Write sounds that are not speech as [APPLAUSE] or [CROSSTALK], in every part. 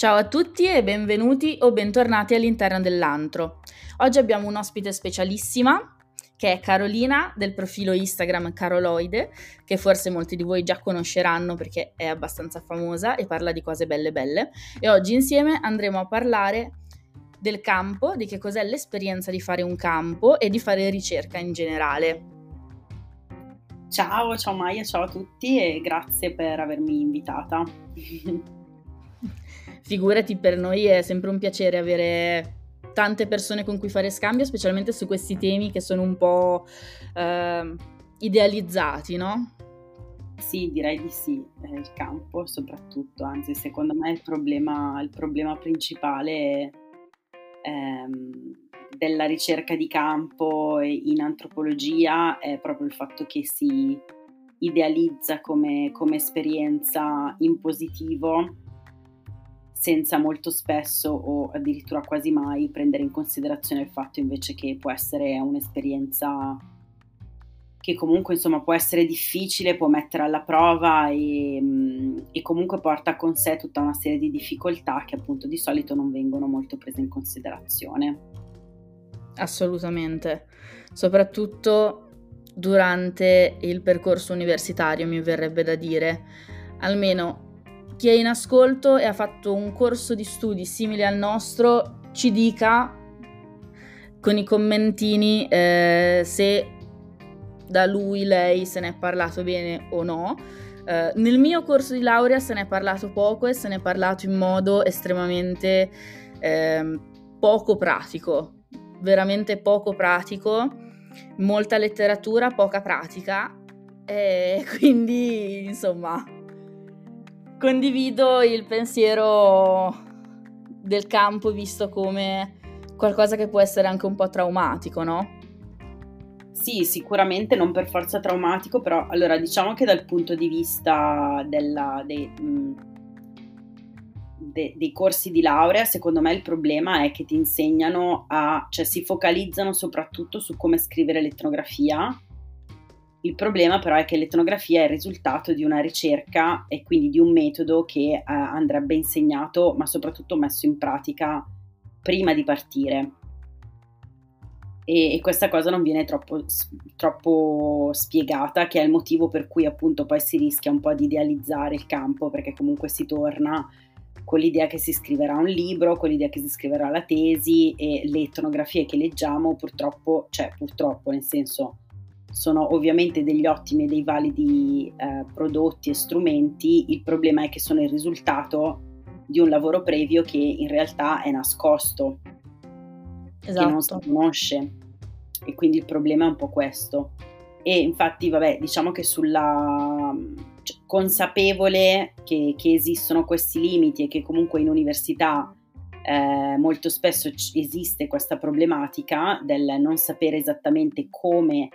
Ciao a tutti e benvenuti o bentornati all'interno dell'antro. Oggi abbiamo un'ospite specialissima che è Carolina del profilo Instagram Caroloide, che forse molti di voi già conosceranno perché è abbastanza famosa e parla di cose belle belle. E oggi insieme andremo a parlare del campo, di che cos'è l'esperienza di fare un campo e di fare ricerca in generale. Ciao, ciao Maia, ciao a tutti e grazie per avermi invitata. [LAUGHS] Figurati, per noi è sempre un piacere avere tante persone con cui fare scambio, specialmente su questi temi che sono un po' eh, idealizzati, no? Sì, direi di sì, eh, il campo soprattutto, anzi secondo me il problema, il problema principale ehm, della ricerca di campo in antropologia è proprio il fatto che si idealizza come, come esperienza in positivo senza molto spesso o addirittura quasi mai prendere in considerazione il fatto invece che può essere un'esperienza che comunque insomma può essere difficile, può mettere alla prova e, mm, e, comunque porta con sé tutta una serie di difficoltà che appunto di solito non vengono molto prese in considerazione. Assolutamente, soprattutto durante il percorso universitario mi verrebbe da dire, almeno chi è in ascolto e ha fatto un corso di studi simile al nostro ci dica con i commentini eh, se da lui, lei se ne è parlato bene o no. Uh, nel mio corso di laurea se ne è parlato poco e se ne è parlato in modo estremamente eh, poco pratico, veramente poco pratico, molta letteratura, poca pratica e [LAUGHS] quindi insomma condivido il pensiero del campo visto come qualcosa che può essere anche un po' traumatico, no? Sì, sicuramente non per forza traumatico, però allora diciamo che dal punto di vista della, dei, de, dei corsi di laurea, secondo me il problema è che ti insegnano a, cioè si focalizzano soprattutto su come scrivere l'etnografia il problema però è che l'etnografia è il risultato di una ricerca e quindi di un metodo che eh, andrebbe insegnato ma soprattutto messo in pratica prima di partire. E, e questa cosa non viene troppo, troppo, spiegata, che è il motivo per cui appunto poi si rischia un po' di idealizzare il campo, perché comunque si torna con l'idea che si scriverà un libro, con l'idea che si scriverà la tesi e le etnografie che leggiamo purtroppo, cioè purtroppo nel senso sono ovviamente degli ottimi e dei validi eh, prodotti e strumenti, il problema è che sono il risultato di un lavoro previo che in realtà è nascosto, esatto. che non si esatto. conosce e quindi il problema è un po' questo. E infatti, vabbè, diciamo che sulla cioè, consapevole che, che, esistono questi limiti e che comunque in università eh, molto spesso esiste questa problematica del non sapere esattamente come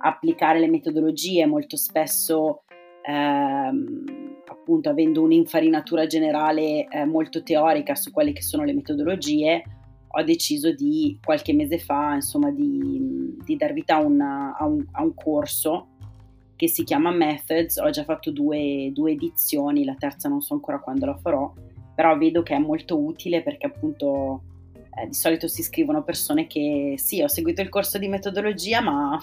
applicare le metodologie molto spesso ehm, appunto avendo un'infarinatura generale eh, molto teorica su quelle che sono le metodologie ho deciso di qualche mese fa insomma di, di dar vita a, una, a, un, a, un, corso che si chiama Methods. Ho già fatto due, due edizioni la terza non so ancora quando la farò però vedo che è molto utile perché appunto eh, di solito si scrivono persone che sì ho seguito il corso di metodologia ma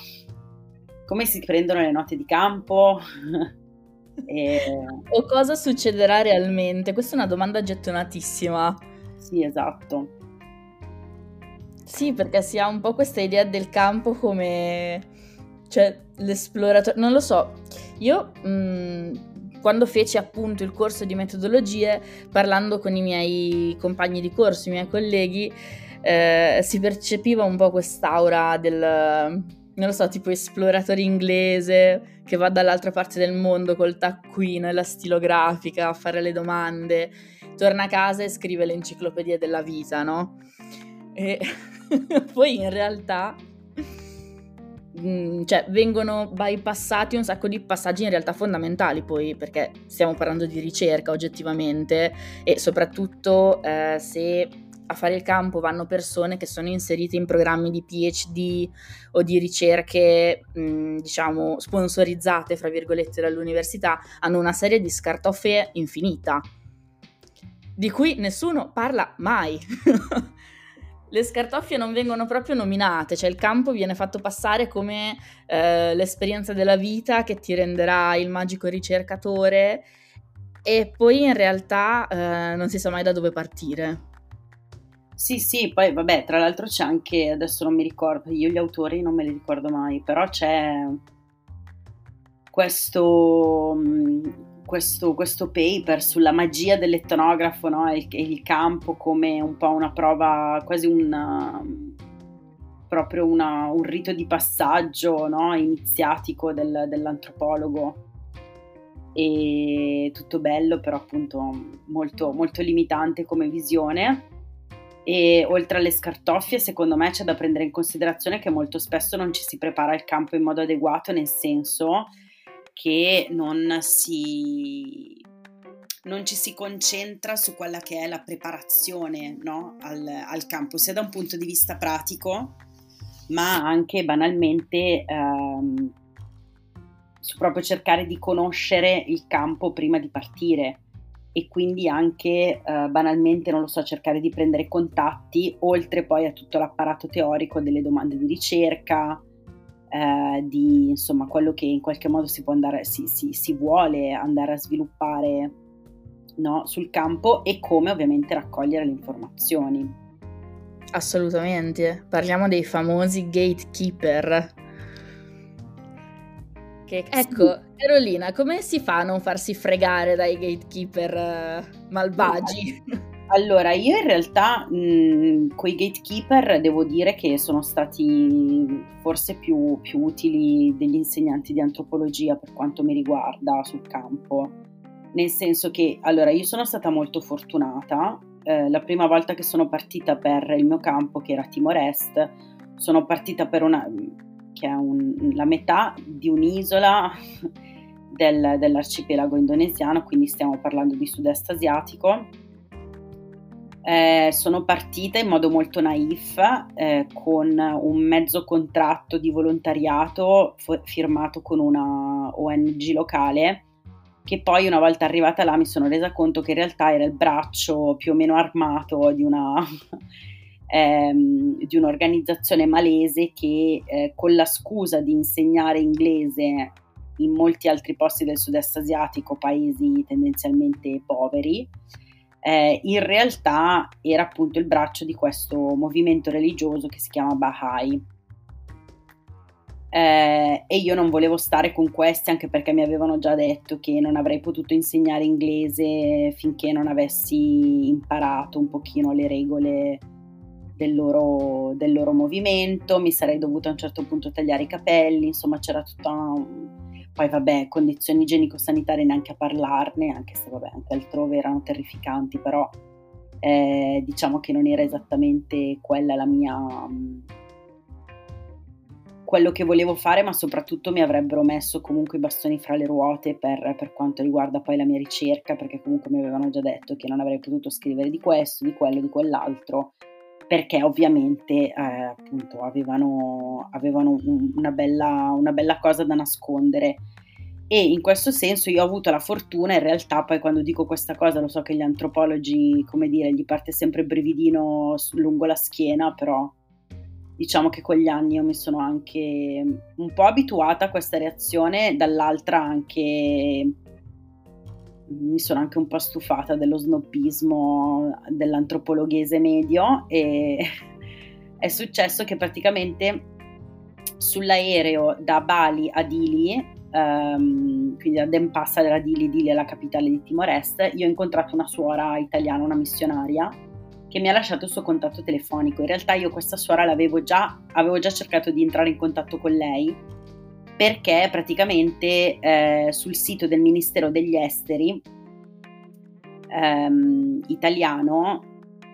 come si prendono le note di campo? [LAUGHS] e... O cosa succederà realmente? Questa è una domanda gettonatissima. Sì, esatto. Sì, perché si ha un po' questa idea del campo come... cioè l'esploratore... Non lo so, io... Mh, mm, quando feci appunto il corso di metodologie, parlando con i miei compagni di corso, i miei colleghi, eh, si percepiva un po' quest'aura del, non lo so, tipo esploratore inglese che va dall'altra parte del mondo col taccuino e la stilografica a fare le domande, torna a casa e scrive l'enciclopedia della vita, no? E [LAUGHS] poi in realtà mm, cioè vengono bypassati un sacco di passaggi in realtà fondamentali poi perché stiamo parlando di ricerca oggettivamente e soprattutto eh, se a fare il campo vanno persone che sono inserite in programmi di PhD o di ricerche, mh, diciamo, sponsorizzate, fra virgolette, dall'università, hanno una serie di scartoffie infinita. di cui nessuno parla mai. [LAUGHS] le scartoffie non vengono proprio nominate, cioè il campo viene fatto passare come eh, l'esperienza della vita che ti renderà il magico ricercatore e poi in realtà eh, non si sa mai da dove partire. Sì, sì, poi vabbè, tra l'altro c'è anche, adesso non mi ricordo, io gli autori non me li ricordo mai, però c'è questo, mm, questo, questo paper sulla magia dell'etnografo no? e, il, il campo come un po' una prova, quasi una, proprio una, un rito di passaggio no? iniziatico del, dell'antropologo. E tutto bello, però appunto molto, molto limitante come visione. E oltre alle scartoffie, secondo me c'è da prendere in considerazione che molto spesso non ci si prepara il campo in modo adeguato, nel senso che non si non ci si concentra su quella che è la preparazione no? al, al, campo, sia da un punto di vista pratico, ma anche banalmente ehm, su proprio cercare di conoscere il campo prima di partire e quindi anche eh, banalmente, non lo so, cercare di prendere contatti, oltre poi a tutto l'apparato teorico delle domande di ricerca, eh, di insomma quello che in qualche modo si può andare, si, si, si vuole andare a sviluppare no, sul campo e come ovviamente raccogliere le informazioni. Assolutamente, parliamo dei famosi gatekeeper. Che, ecco, Carolina, come si fa a non farsi fregare dai gatekeeper uh, malvagi? Allora, io in realtà mh, con i gatekeeper devo dire che sono stati forse più, più, utili degli insegnanti di antropologia per quanto mi riguarda sul campo. Nel senso che, allora, io sono stata molto fortunata. Eh, la prima volta che sono partita per il mio campo, che era Timor Est, sono partita per una, che è un, la metà di un'isola del, dell'arcipelago indonesiano, quindi stiamo parlando di sud-est asiatico. Eh, sono partita in modo molto naif eh, con un mezzo contratto di volontariato f- firmato con una ONG locale che poi una volta arrivata là mi sono resa conto che in realtà era il braccio più o meno armato di, una, ehm, di un'organizzazione malese che eh, con la scusa di insegnare inglese in molti altri posti del sud-est asiatico, paesi tendenzialmente poveri, eh, in realtà era appunto il braccio di questo movimento religioso che si chiama Baha'i. Eh, e io non volevo stare con questi anche perché mi avevano già detto che non avrei potuto insegnare inglese finché non avessi imparato un pochino le regole del loro, del loro movimento, mi sarei dovuta a un certo punto tagliare i capelli, insomma c'era tutta un, poi vabbè, condizioni igienico-sanitarie neanche a parlarne, anche se vabbè, anche altrove erano terrificanti, però eh, diciamo che non era esattamente quella la mia... Mm, quello che volevo fare, ma soprattutto mi avrebbero messo comunque i bastoni fra le ruote per, per, quanto riguarda poi la mia ricerca, perché comunque mi avevano già detto che non avrei potuto scrivere di questo, di quello, di quell'altro, perché ovviamente eh, appunto avevano, avevano una, bella, una bella cosa da nascondere. E in questo senso io ho avuto la fortuna, in realtà poi quando dico questa cosa lo so che gli antropologi, come dire, gli parte sempre il brividino lungo la schiena, però diciamo che con gli anni io mi sono anche un po' abituata a questa reazione, dall'altra anche mi sono anche un po' stufata dello snobismo dell'antropologhese medio e [LAUGHS] è successo che praticamente sull'aereo da Bali a Dili, um, quindi da Denpasar era Dili, Dili è la capitale di Timor-Est, io ho incontrato una suora italiana, una missionaria, che mi ha lasciato il suo contatto telefonico. In realtà io questa suora l'avevo già, avevo già cercato di entrare in contatto con lei, perché praticamente eh, sul sito del Ministero degli Esteri ehm, italiano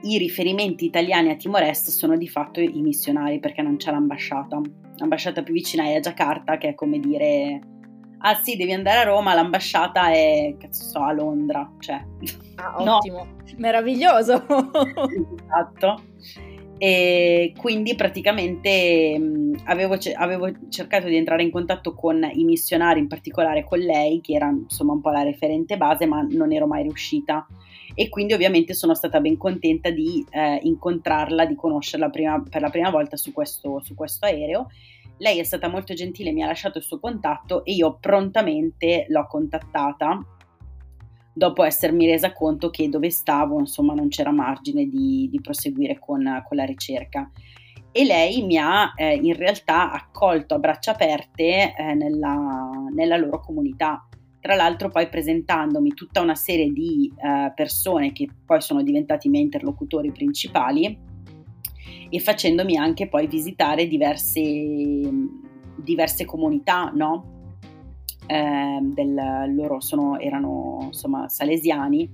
i riferimenti italiani a Timor-Est sono di fatto i missionari perché non c'è l'ambasciata. L'ambasciata più vicina è a Giacarta che è come dire ah sì devi andare a Roma, l'ambasciata è cazzo so a Londra, cioè ah, [LAUGHS] ottimo, no. meraviglioso. [LAUGHS] esatto. E quindi praticamente avevo, avevo, cercato di entrare in contatto con i missionari, in particolare con lei, che era insomma un po' la referente base, ma non ero mai riuscita. E quindi ovviamente sono stata ben contenta di eh, incontrarla, di conoscerla prima, per la prima volta su questo, su questo aereo. Lei è stata molto gentile, mi ha lasciato il suo contatto e io prontamente l'ho contattata dopo essermi resa conto che dove stavo insomma non c'era margine di, di proseguire con, con, la ricerca e lei mi ha eh, in realtà accolto a braccia aperte eh, nella, nella, loro comunità. Tra l'altro poi presentandomi tutta una serie di eh, persone che poi sono diventati i miei interlocutori principali e facendomi anche poi visitare diverse, diverse comunità, no? Eh, del, loro sono, erano insomma salesiani,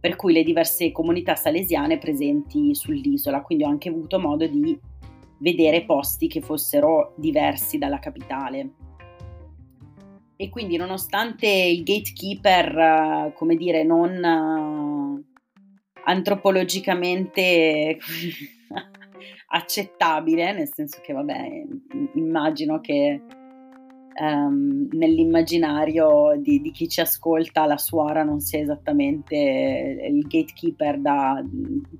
per cui le diverse comunità salesiane presenti sull'isola, quindi ho anche avuto modo di vedere posti che fossero diversi dalla capitale. E quindi nonostante il gatekeeper, come dire, non antropologicamente [LAUGHS] accettabile, nel senso che vabbè, immagino che um, nell'immaginario di, di, chi ci ascolta la suora non sia esattamente il gatekeeper da,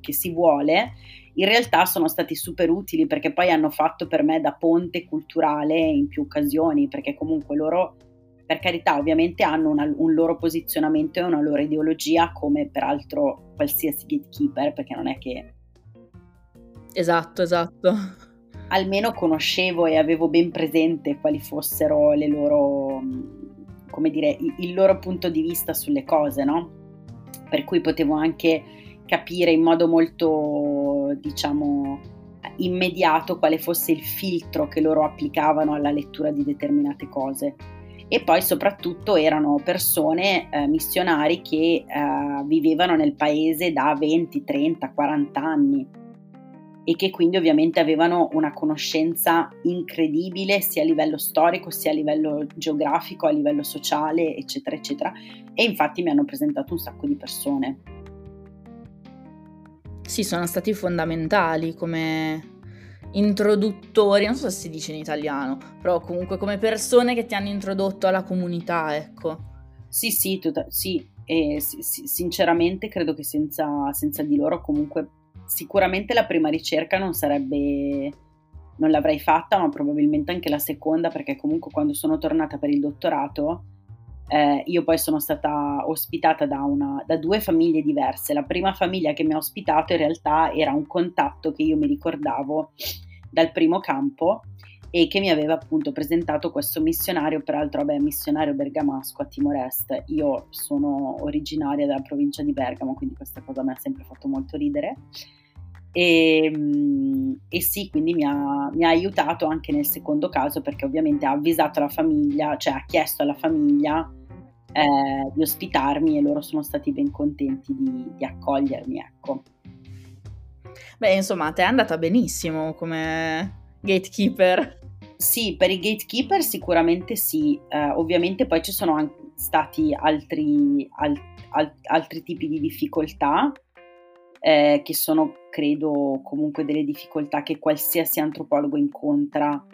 che si vuole, in realtà sono stati super utili perché poi hanno fatto per me da ponte culturale in più occasioni, perché comunque loro, per carità, ovviamente hanno una, un loro posizionamento e una loro ideologia come peraltro qualsiasi gatekeeper, perché non è che... Esatto, esatto almeno conoscevo e avevo ben presente quali fossero le loro, come dire, il loro punto di vista sulle cose, no? Per cui potevo anche capire in modo molto, diciamo, immediato quale fosse il filtro che loro applicavano alla lettura di determinate cose. E poi soprattutto erano persone eh, missionari che eh, vivevano nel paese da 20, 30, 40 anni e che quindi ovviamente avevano una conoscenza incredibile sia a livello storico, sia a livello geografico, a livello sociale, eccetera, eccetera. E infatti mi hanno presentato un sacco di persone. Sì, sono stati fondamentali come introduttori, non so se si dice in italiano, però comunque come persone che ti hanno introdotto alla comunità, ecco. Sì, sì, tutta, sì, e sì, sinceramente credo che senza, senza di loro comunque sicuramente la prima ricerca non sarebbe, non l'avrei fatta, ma probabilmente anche la seconda, perché comunque quando sono tornata per il dottorato, eh, io poi sono stata ospitata da, una, da due famiglie diverse. La prima famiglia che mi ha ospitato in realtà era un contatto che io mi ricordavo dal primo campo e che mi aveva appunto presentato questo missionario, peraltro vabbè, missionario bergamasco a Timor Est. Io sono originaria della provincia di Bergamo, quindi questa cosa mi ha sempre fatto molto ridere. E, ehm, e, sì, quindi mi ha, mi ha, aiutato anche nel secondo caso perché ovviamente ha avvisato la famiglia, cioè ha chiesto alla famiglia eh, di ospitarmi e loro sono stati ben contenti di, di accogliermi, ecco. Beh, insomma, te è andata benissimo come gatekeeper. Sì, per i gatekeeper sicuramente sì, eh, ovviamente poi ci sono anche stati altri, al, al, altri tipi di difficoltà eh, che sono, credo, comunque delle difficoltà che qualsiasi antropologo incontra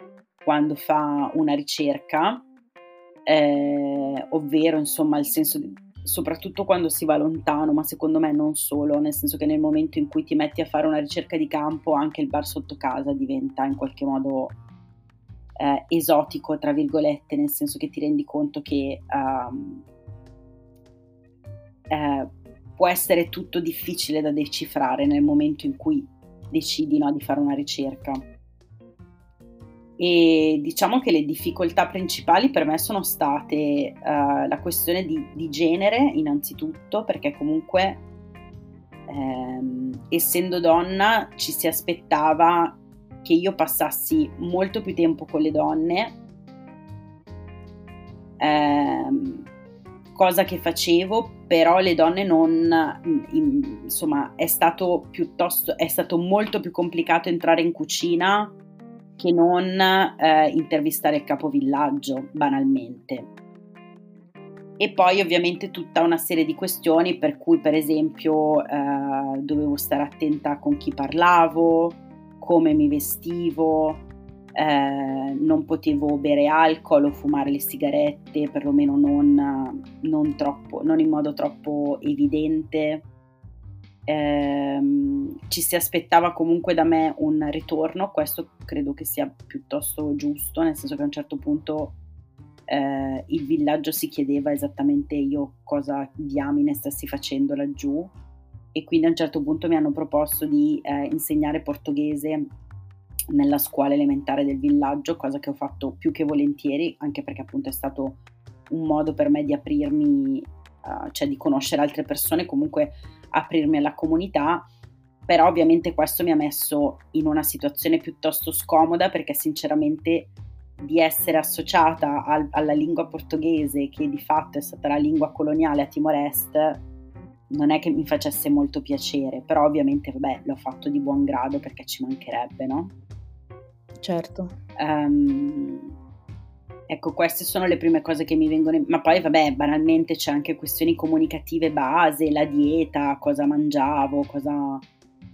quando fa una ricerca, eh, ovvero insomma il senso di, soprattutto quando si va lontano, ma secondo me non solo, nel senso che nel momento in cui ti metti a fare una ricerca di campo, anche il bar sotto casa diventa in qualche modo eh, esotico, tra virgolette, nel senso che ti rendi conto che um, eh, può essere tutto difficile da decifrare nel momento in cui decidi no, di fare una ricerca. E diciamo che le difficoltà principali per me sono state uh, la questione di, di, genere, innanzitutto, perché comunque ehm, essendo donna ci si aspettava che io passassi molto più tempo con le donne. Ehm, cosa che facevo, però le donne non, insomma, è stato piuttosto, è stato molto più complicato entrare in cucina che non eh, intervistare il capovillaggio, banalmente. E poi ovviamente tutta una serie di questioni per cui per esempio eh, dovevo stare attenta con chi parlavo, come mi vestivo, eh, non potevo bere alcol o fumare le sigarette, perlomeno non, non, troppo, non in modo troppo evidente. Eh, ci si aspettava comunque da me un ritorno, questo credo che sia piuttosto giusto, nel senso che a un certo punto eh, il villaggio si chiedeva esattamente io cosa diamine stessi facendo laggiù e quindi a un certo punto mi hanno proposto di eh, insegnare portoghese nella scuola elementare del villaggio, cosa che ho fatto più che volentieri, anche perché appunto è stato un modo per me di aprirmi, uh, cioè di conoscere altre persone, comunque aprirmi alla comunità, però ovviamente questo mi ha messo in una situazione piuttosto scomoda perché sinceramente di essere associata al, alla lingua portoghese, che di fatto è stata la lingua coloniale a Timor Est, non è che mi facesse molto piacere, però ovviamente vabbè, l'ho fatto di buon grado perché ci mancherebbe, no? Certo. Um, ecco, queste sono le prime cose che mi vengono in... Ma poi, vabbè, banalmente c'è anche questioni comunicative base, la dieta, cosa mangiavo, cosa...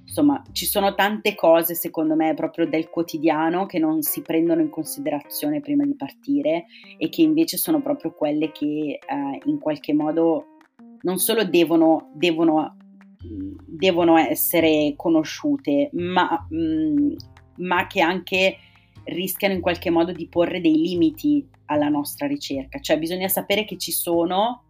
Insomma, ci sono tante cose, secondo me, proprio del quotidiano che non si prendono in considerazione prima di partire e che invece sono proprio quelle che eh, in qualche modo non solo devono, devono, devono essere conosciute, ma mh, mm, ma che anche rischiano in qualche modo di porre dei limiti alla nostra ricerca, cioè bisogna sapere che ci sono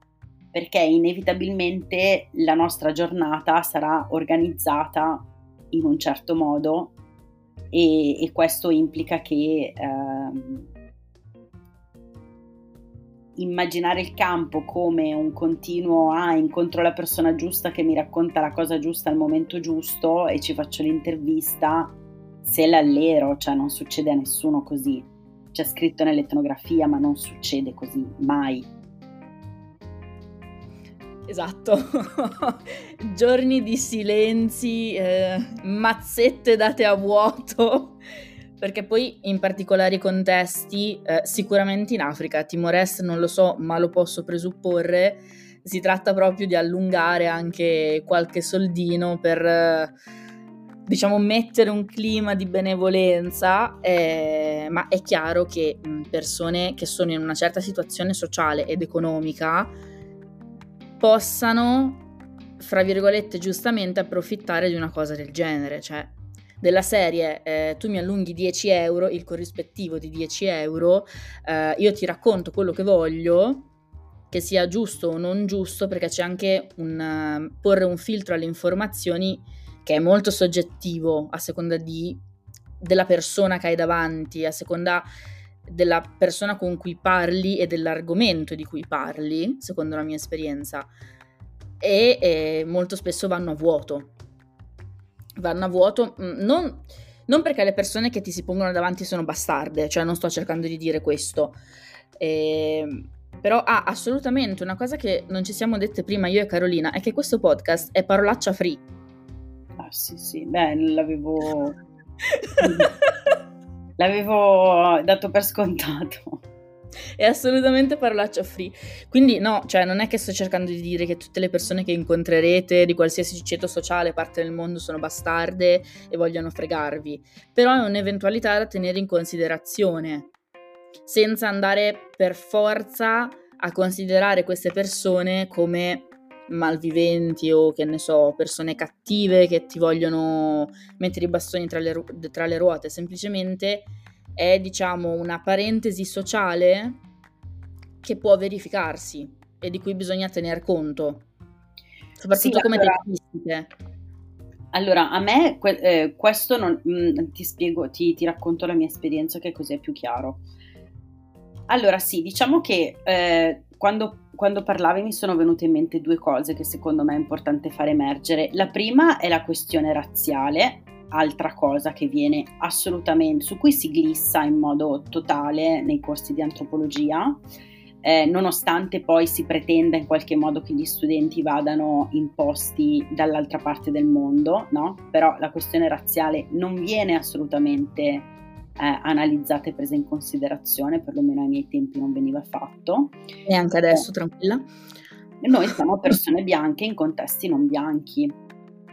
perché inevitabilmente la nostra giornata sarà organizzata in un certo modo e, e questo implica che eh, immaginare il campo come un continuo ah incontro la persona giusta che mi racconta la cosa giusta al momento giusto e ci faccio l'intervista se l'allero, cioè non succede a nessuno così. C'è scritto nell'etnografia, ma non succede così, mai. Esatto, [LAUGHS] giorni di silenzi, eh, mazzette date a vuoto, perché poi in particolari contesti, eh, sicuramente in Africa, Timor Est non lo so, ma lo posso presupporre, si tratta proprio di allungare anche qualche soldino per... Eh, diciamo, mettere un clima di benevolenza, eh, ma è chiaro che persone che sono in una certa situazione sociale ed economica possano, fra virgolette, giustamente approfittare di una cosa del genere, cioè della serie eh, tu mi allunghi 10 euro, il corrispettivo di 10 euro, eh, io ti racconto quello che voglio, che sia giusto o non giusto, perché c'è anche un uh, porre un filtro alle informazioni che è molto soggettivo a seconda di, della persona che hai davanti, a seconda della persona con cui parli e dell'argomento di cui parli, secondo la mia esperienza, e, e molto spesso vanno a vuoto. Vanno a vuoto mm, non, non, perché le persone che ti si pongono davanti sono bastarde, cioè non sto cercando di dire questo. E, però ah, assolutamente una cosa che non ci siamo dette prima io e Carolina è che questo podcast è parolaccia free sì, sì, beh, l'avevo... [LAUGHS] l'avevo dato per scontato. È assolutamente parolaccia free. Quindi no, cioè non è che sto cercando di dire che tutte le persone che incontrerete di qualsiasi ceto sociale, parte del mondo, sono bastarde e vogliono fregarvi. Però è un'eventualità da tenere in considerazione, senza andare per forza a considerare queste persone come malviventi o che ne so, persone cattive che ti vogliono mettere i bastoni tra le, ru- tra le ruote, semplicemente è diciamo una parentesi sociale che può verificarsi e di cui bisogna tener conto, soprattutto sì, come allora, tempistiche. Allora, a me que- eh, questo non, mh, mm, ti spiego, ti, ti, racconto la mia esperienza che così è più chiaro. Allora, sì, diciamo che eh, quando quando parlavi mi sono venute in mente due cose che secondo me è importante far emergere. La prima è la questione razziale, altra cosa che viene assolutamente, su cui si glissa in modo totale nei corsi di antropologia, eh, nonostante poi si pretenda in qualche modo che gli studenti vadano in posti dall'altra parte del mondo, no? Però la questione razziale non viene assolutamente analizzate e prese in considerazione, perlomeno ai miei tempi non veniva fatto. E anche adesso, eh, tranquilla. Noi siamo persone bianche in contesti non bianchi.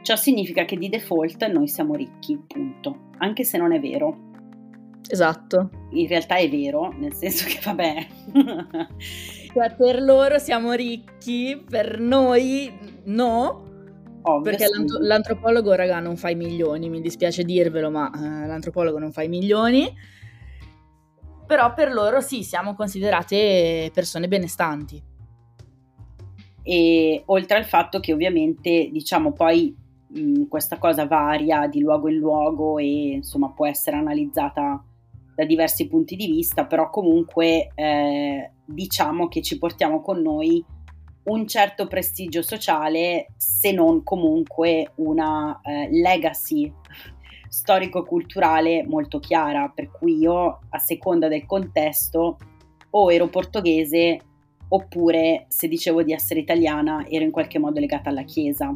Ciò significa che di default noi siamo ricchi, punto, anche se non è vero. Esatto. In realtà è vero, nel senso che vabbè. cioè, per loro siamo ricchi, per noi no. Ovvio, perché sì. l'antropologo, raga, non fa i milioni, mi dispiace dirvelo, ma uh, l'antropologo non fa i milioni. Però per loro sì, siamo considerate persone benestanti. E oltre al fatto che ovviamente, diciamo, poi mh, questa cosa varia di luogo in luogo e insomma può essere analizzata da diversi punti di vista, però comunque eh, diciamo che ci portiamo con noi un certo prestigio sociale, se non comunque una eh, legacy storico-culturale molto chiara, per cui io a seconda del contesto o ero portoghese oppure se dicevo di essere italiana ero in qualche modo legata alla Chiesa,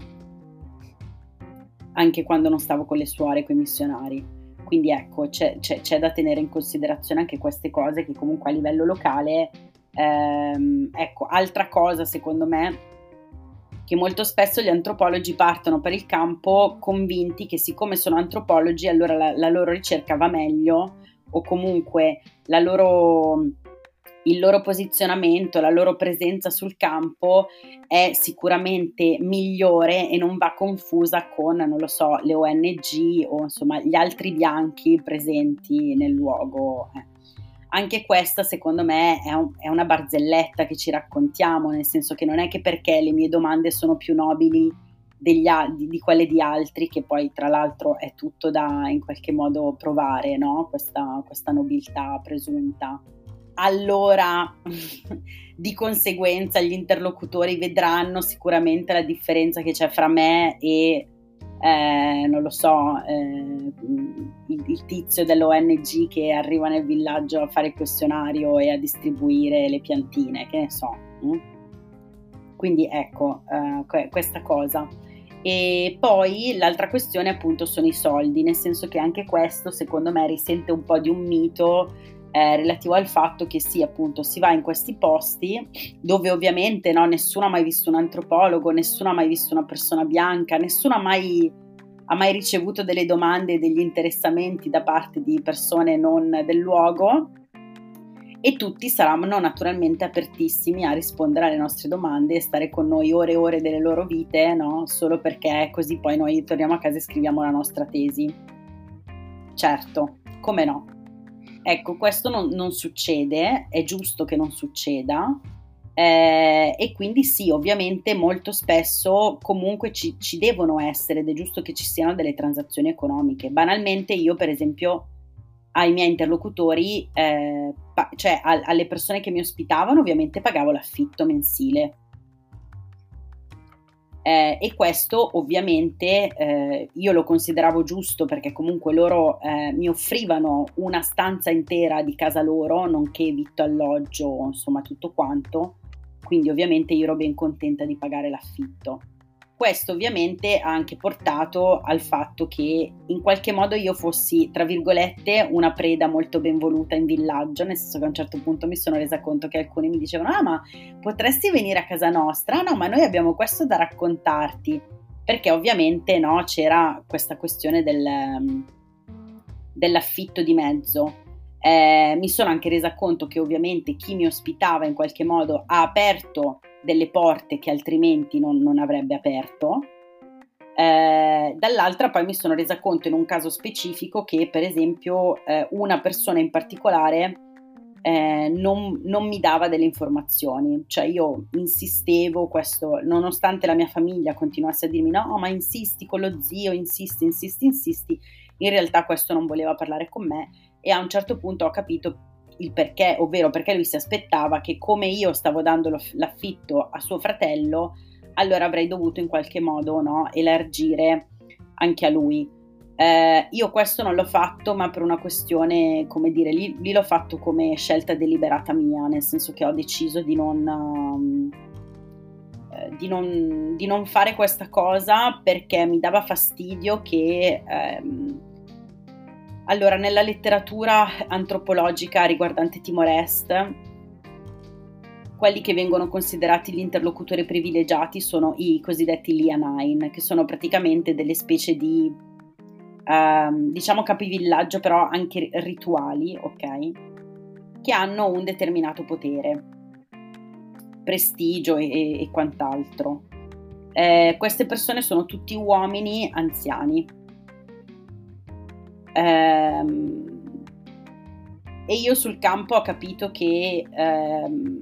anche quando non stavo con le suore, con i missionari. Quindi ecco, c'è, c'è, c'è, da tenere in considerazione anche queste cose che comunque a livello locale, ehm, ecco, altra cosa secondo me, che molto spesso gli antropologi partono per il campo convinti che siccome sono antropologi allora la, la loro ricerca va meglio o comunque loro il loro posizionamento, la loro presenza sul campo è sicuramente migliore e non va confusa con, non lo so, le ONG o insomma gli altri bianchi presenti nel luogo. Eh. Anche questa secondo me è, un, è una barzelletta che ci raccontiamo, nel senso che non è che perché le mie domande sono più nobili degli, di, di, quelle di altri, che poi tra l'altro è tutto da in qualche modo provare, no? questa, questa nobiltà presunta allora [LAUGHS] di conseguenza gli interlocutori vedranno sicuramente la differenza che c'è fra me e eh, non lo so, eh, il, il, tizio dell'ONG che arriva nel villaggio a fare il questionario e a distribuire le piantine, che ne so. Hm? Quindi ecco eh, questa cosa. E poi l'altra questione appunto sono i soldi, nel senso che anche questo secondo me risente un po' di un mito eh, relativo al fatto che sì, appunto, si va in questi posti dove ovviamente no, nessuno ha mai visto un antropologo, nessuno ha mai visto una persona bianca, nessuno ha mai, ha mai ricevuto delle domande e degli interessamenti da parte di persone non del luogo e tutti saranno naturalmente apertissimi a rispondere alle nostre domande e stare con noi ore e ore delle loro vite, no? Solo perché così poi noi torniamo a casa e scriviamo la nostra tesi. Certo, come no? Ecco, questo non, non succede, è giusto che non succeda. Eh, e quindi sì, ovviamente molto spesso comunque ci, ci, devono essere ed è giusto che ci siano delle transazioni economiche. Banalmente io per esempio ai miei interlocutori, eh, pa- cioè a- alle persone che mi ospitavano ovviamente pagavo l'affitto mensile eh, e questo ovviamente eh, io lo consideravo giusto perché comunque loro eh, mi offrivano una stanza intera di casa loro, nonché vitto, alloggio, insomma tutto quanto, quindi ovviamente io ero ben contenta di pagare l'affitto. Questo ovviamente ha anche portato al fatto che in qualche modo io fossi, tra virgolette, una preda molto ben voluta in villaggio, nel senso che a un certo punto mi sono resa conto che alcuni mi dicevano ah ma potresti venire a casa nostra? no, ma noi abbiamo questo da raccontarti, perché ovviamente no, c'era questa questione del, dell'affitto di mezzo. Eh, mi sono anche resa conto che ovviamente chi mi ospitava in qualche modo ha aperto delle porte che altrimenti non, non avrebbe aperto. Eh, dall'altra poi mi sono resa conto in un caso specifico che per esempio eh, una persona in particolare eh, non, non, mi dava delle informazioni, cioè io insistevo, questo, nonostante la mia famiglia continuasse a dirmi no ma insisti con lo zio, insisti, insisti, insisti, in realtà questo non voleva parlare con me e a un certo punto ho capito il perché, ovvero perché lui si aspettava che come io stavo dando l'affitto a suo fratello, allora avrei dovuto in qualche modo no, elargire anche a lui. Eh, io questo non l'ho fatto, ma per una questione, come dire, lì, lì, l'ho fatto come scelta deliberata mia, nel senso che ho deciso di non, um, di non, di non fare questa cosa perché mi dava fastidio che... Um, allora, nella letteratura antropologica riguardante Timor-Est, quelli che vengono considerati gli interlocutori privilegiati sono i cosiddetti Lianine, che sono praticamente delle specie di ehm, diciamo capivillaggio, però anche rituali, ok? Che hanno un determinato potere, prestigio e, e quant'altro. Eh, queste persone sono tutti uomini anziani. Ehm, e io sul campo ho capito che ehm,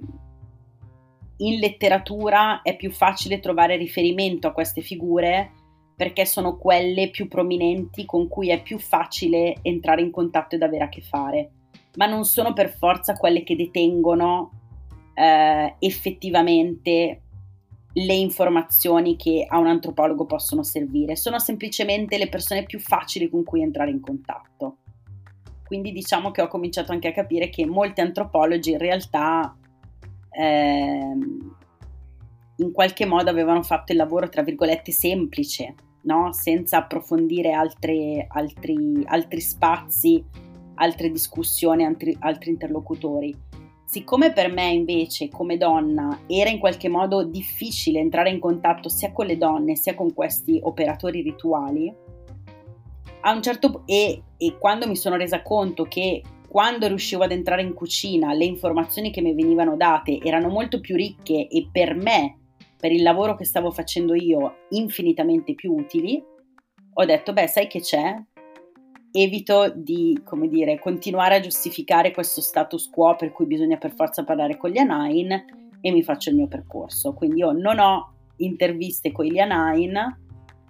in letteratura è più facile trovare riferimento a queste figure perché sono quelle più prominenti con cui è più facile entrare in contatto ed avere a che fare, ma non sono per forza quelle che detengono eh, effettivamente le informazioni che a un antropologo possono servire, sono semplicemente le persone più facili con cui entrare in contatto. Quindi diciamo che ho cominciato anche a capire che molti antropologi in realtà ehm, in qualche modo avevano fatto il lavoro, tra virgolette, semplice, no? senza approfondire altre, altri, altri, spazi, altre discussioni, altri, altri interlocutori. Siccome per me invece come donna era in qualche modo difficile entrare in contatto sia con le donne sia con questi operatori rituali, a un certo e, e quando mi sono resa conto che quando riuscivo ad entrare in cucina le informazioni che mi venivano date erano molto più ricche e per me, per il lavoro che stavo facendo io, infinitamente più utili, ho detto, beh, sai che c'è? Evito di, come dire, continuare a giustificare questo status quo per cui bisogna per forza parlare con gli Anain e mi faccio il mio percorso. Quindi io non ho interviste con gli Anain,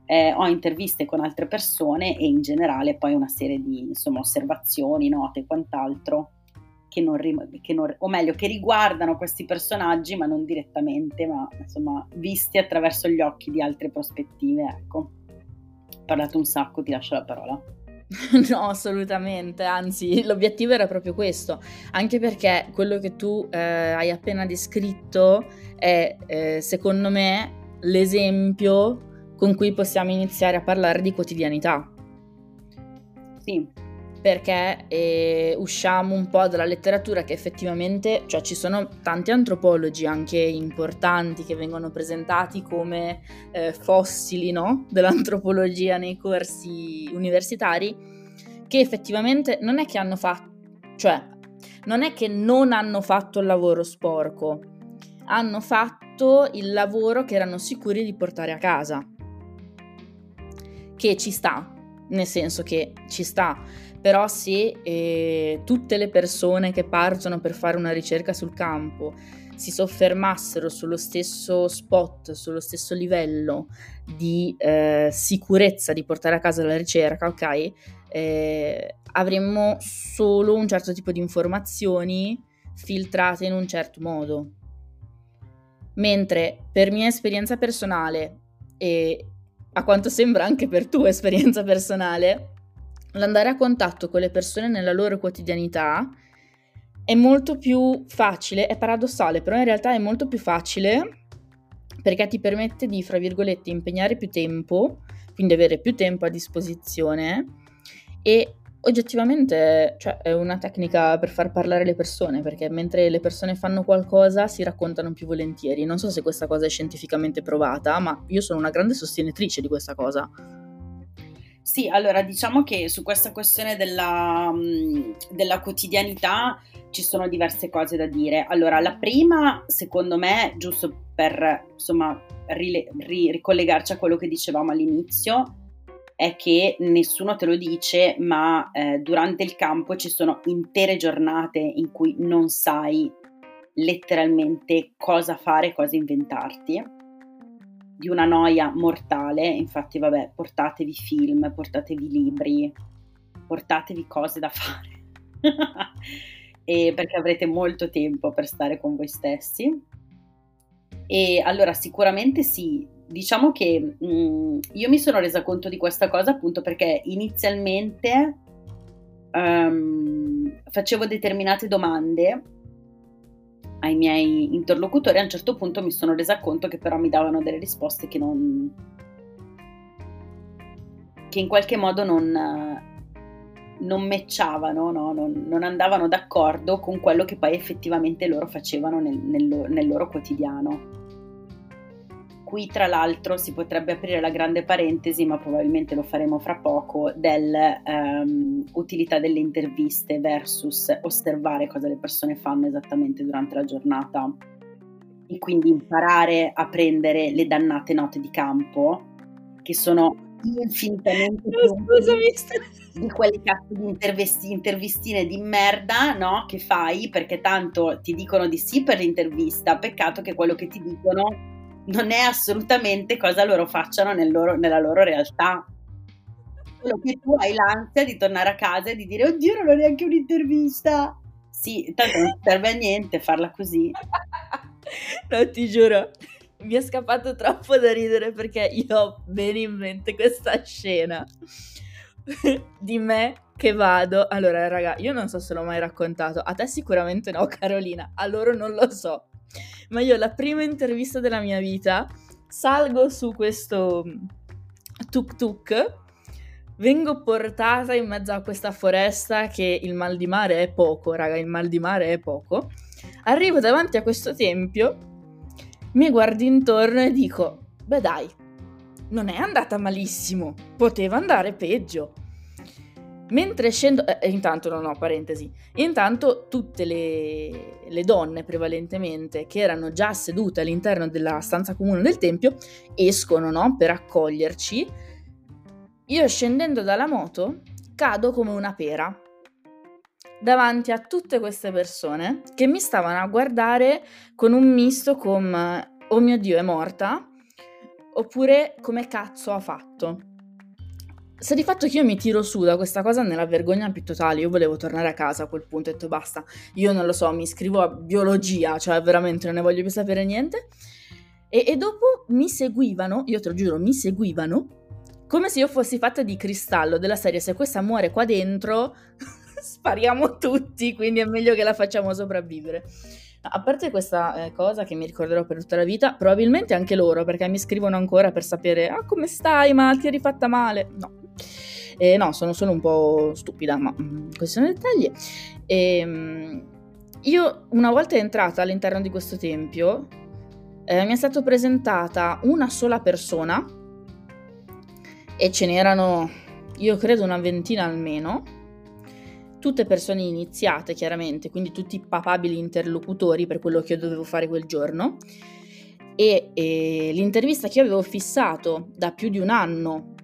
eh, ho interviste con altre persone e in generale poi una serie di insomma, osservazioni, note e quant'altro, che non, che non, o meglio, che riguardano questi personaggi ma non direttamente, ma insomma visti attraverso gli occhi di altre prospettive. Ecco, ho parlato un sacco, ti lascio la parola. [LAUGHS] No, assolutamente, anzi l'obiettivo era proprio questo, anche perché quello che tu eh, hai appena descritto è, eh, secondo me, l'esempio con cui possiamo iniziare a parlare di quotidianità. Sì. Perché eh, usciamo un po' dalla letteratura che effettivamente, cioè ci sono tanti antropologi anche importanti che vengono presentati come eh, fossili no? dell'antropologia nei corsi universitari, che effettivamente non è che hanno fatto, cioè non è che non hanno fatto il lavoro sporco, hanno fatto il lavoro che erano sicuri di portare a casa che ci sta, nel senso che ci sta, però se eh, tutte le persone che partono per fare una ricerca sul campo si soffermassero sullo stesso spot, sullo stesso livello di eh, sicurezza di portare a casa la ricerca, ok? Eh, avremmo solo un certo tipo di informazioni filtrate in un certo modo. Mentre per mia esperienza personale e a quanto sembra anche per tua esperienza personale, l'andare a contatto con le persone nella loro quotidianità è molto più facile, è paradossale, però in realtà è molto più facile perché ti permette di, fra virgolette, impegnare più tempo, quindi avere più tempo a disposizione e oggettivamente cioè, è una tecnica per far parlare le persone, perché mentre le persone fanno qualcosa si raccontano più volentieri. Non so se questa cosa è scientificamente provata, ma io sono una grande sostenitrice di questa cosa. Sì, allora diciamo che su questa questione della, mm, della quotidianità ci sono diverse cose da dire. Allora, la prima, secondo me, giusto per insomma rile- ri- ricollegarci a quello che dicevamo all'inizio, è che nessuno te lo dice, ma eh, durante il campo ci sono intere giornate in cui non sai letteralmente cosa fare, cosa inventarti, di una noia mortale, infatti vabbè, portatevi film, portatevi libri, portatevi cose da fare, [LAUGHS] e perché avrete molto tempo per stare con voi stessi. E allora sicuramente sì, diciamo che mh, mm, io mi sono resa conto di questa cosa appunto perché inizialmente um, facevo determinate domande ai miei interlocutori, a un certo punto mi sono resa conto che però mi davano delle risposte che non che in qualche modo non, non matchavano, no? non, non, andavano d'accordo con quello che poi effettivamente loro facevano nel, nel, nel loro quotidiano. Qui tra l'altro si potrebbe aprire la grande parentesi, ma probabilmente lo faremo fra poco, dell'utilità ehm, delle interviste versus osservare cosa le persone fanno esattamente durante la giornata e quindi imparare a prendere le dannate note di campo che sono infinitamente più di quelle cazzo di intervisti, intervistine di merda no? che fai perché tanto ti dicono di sì per l'intervista peccato che quello che ti dicono non è assolutamente cosa loro facciano nel loro, nella loro realtà quello che tu hai l'ansia di tornare a casa e di dire oddio non ho neanche un'intervista sì, tanto non serve a niente farla così [LAUGHS] no ti giuro mi è scappato troppo da ridere perché io ho bene in mente questa scena [LAUGHS] di me che vado. Allora, raga, io non so se l'ho mai raccontato, a te sicuramente no, Carolina, a loro non lo so. Ma io la prima intervista della mia vita salgo su questo tuk tuk, vengo portata in mezzo a questa foresta che il mal di mare è poco, raga, il mal di mare è poco. Arrivo davanti a questo tempio mi guardo intorno e dico, beh dai, non è andata malissimo, poteva andare peggio. Mentre scendo, eh, intanto no, no, parentesi, intanto tutte le, le, donne prevalentemente che erano già sedute all'interno della stanza comune del tempio escono, no, per accoglierci. Io scendendo dalla moto cado come una pera davanti a tutte queste persone che mi stavano a guardare con un misto con oh mio Dio è morta oppure come cazzo ha fatto. Se di fatto che io mi tiro su da questa cosa nella vergogna più totale, io volevo tornare a casa a quel punto e ho detto basta, io non lo so, mi iscrivo a biologia, cioè veramente non ne voglio più sapere niente. E, e dopo mi seguivano, io te lo giuro, mi seguivano come se io fossi fatta di cristallo della serie se questa muore qua dentro [LAUGHS] spariamo tutti, quindi è meglio che la facciamo sopravvivere. A parte questa eh, cosa che mi ricorderò per tutta la vita, probabilmente anche loro, perché mi scrivono ancora per sapere, ah come stai, ma ti eri fatta male? No. Eh, no, sono solo un po' stupida, ma mm, questi sono dettagli. E, ehm, io una volta entrata all'interno di questo tempio, eh, mi è stata presentata una sola persona, e ce n'erano, io credo, una ventina almeno, tutte persone iniziate chiaramente, quindi tutti papabili interlocutori per quello che io dovevo fare quel giorno. E, e l'intervista che io avevo fissato da più di un anno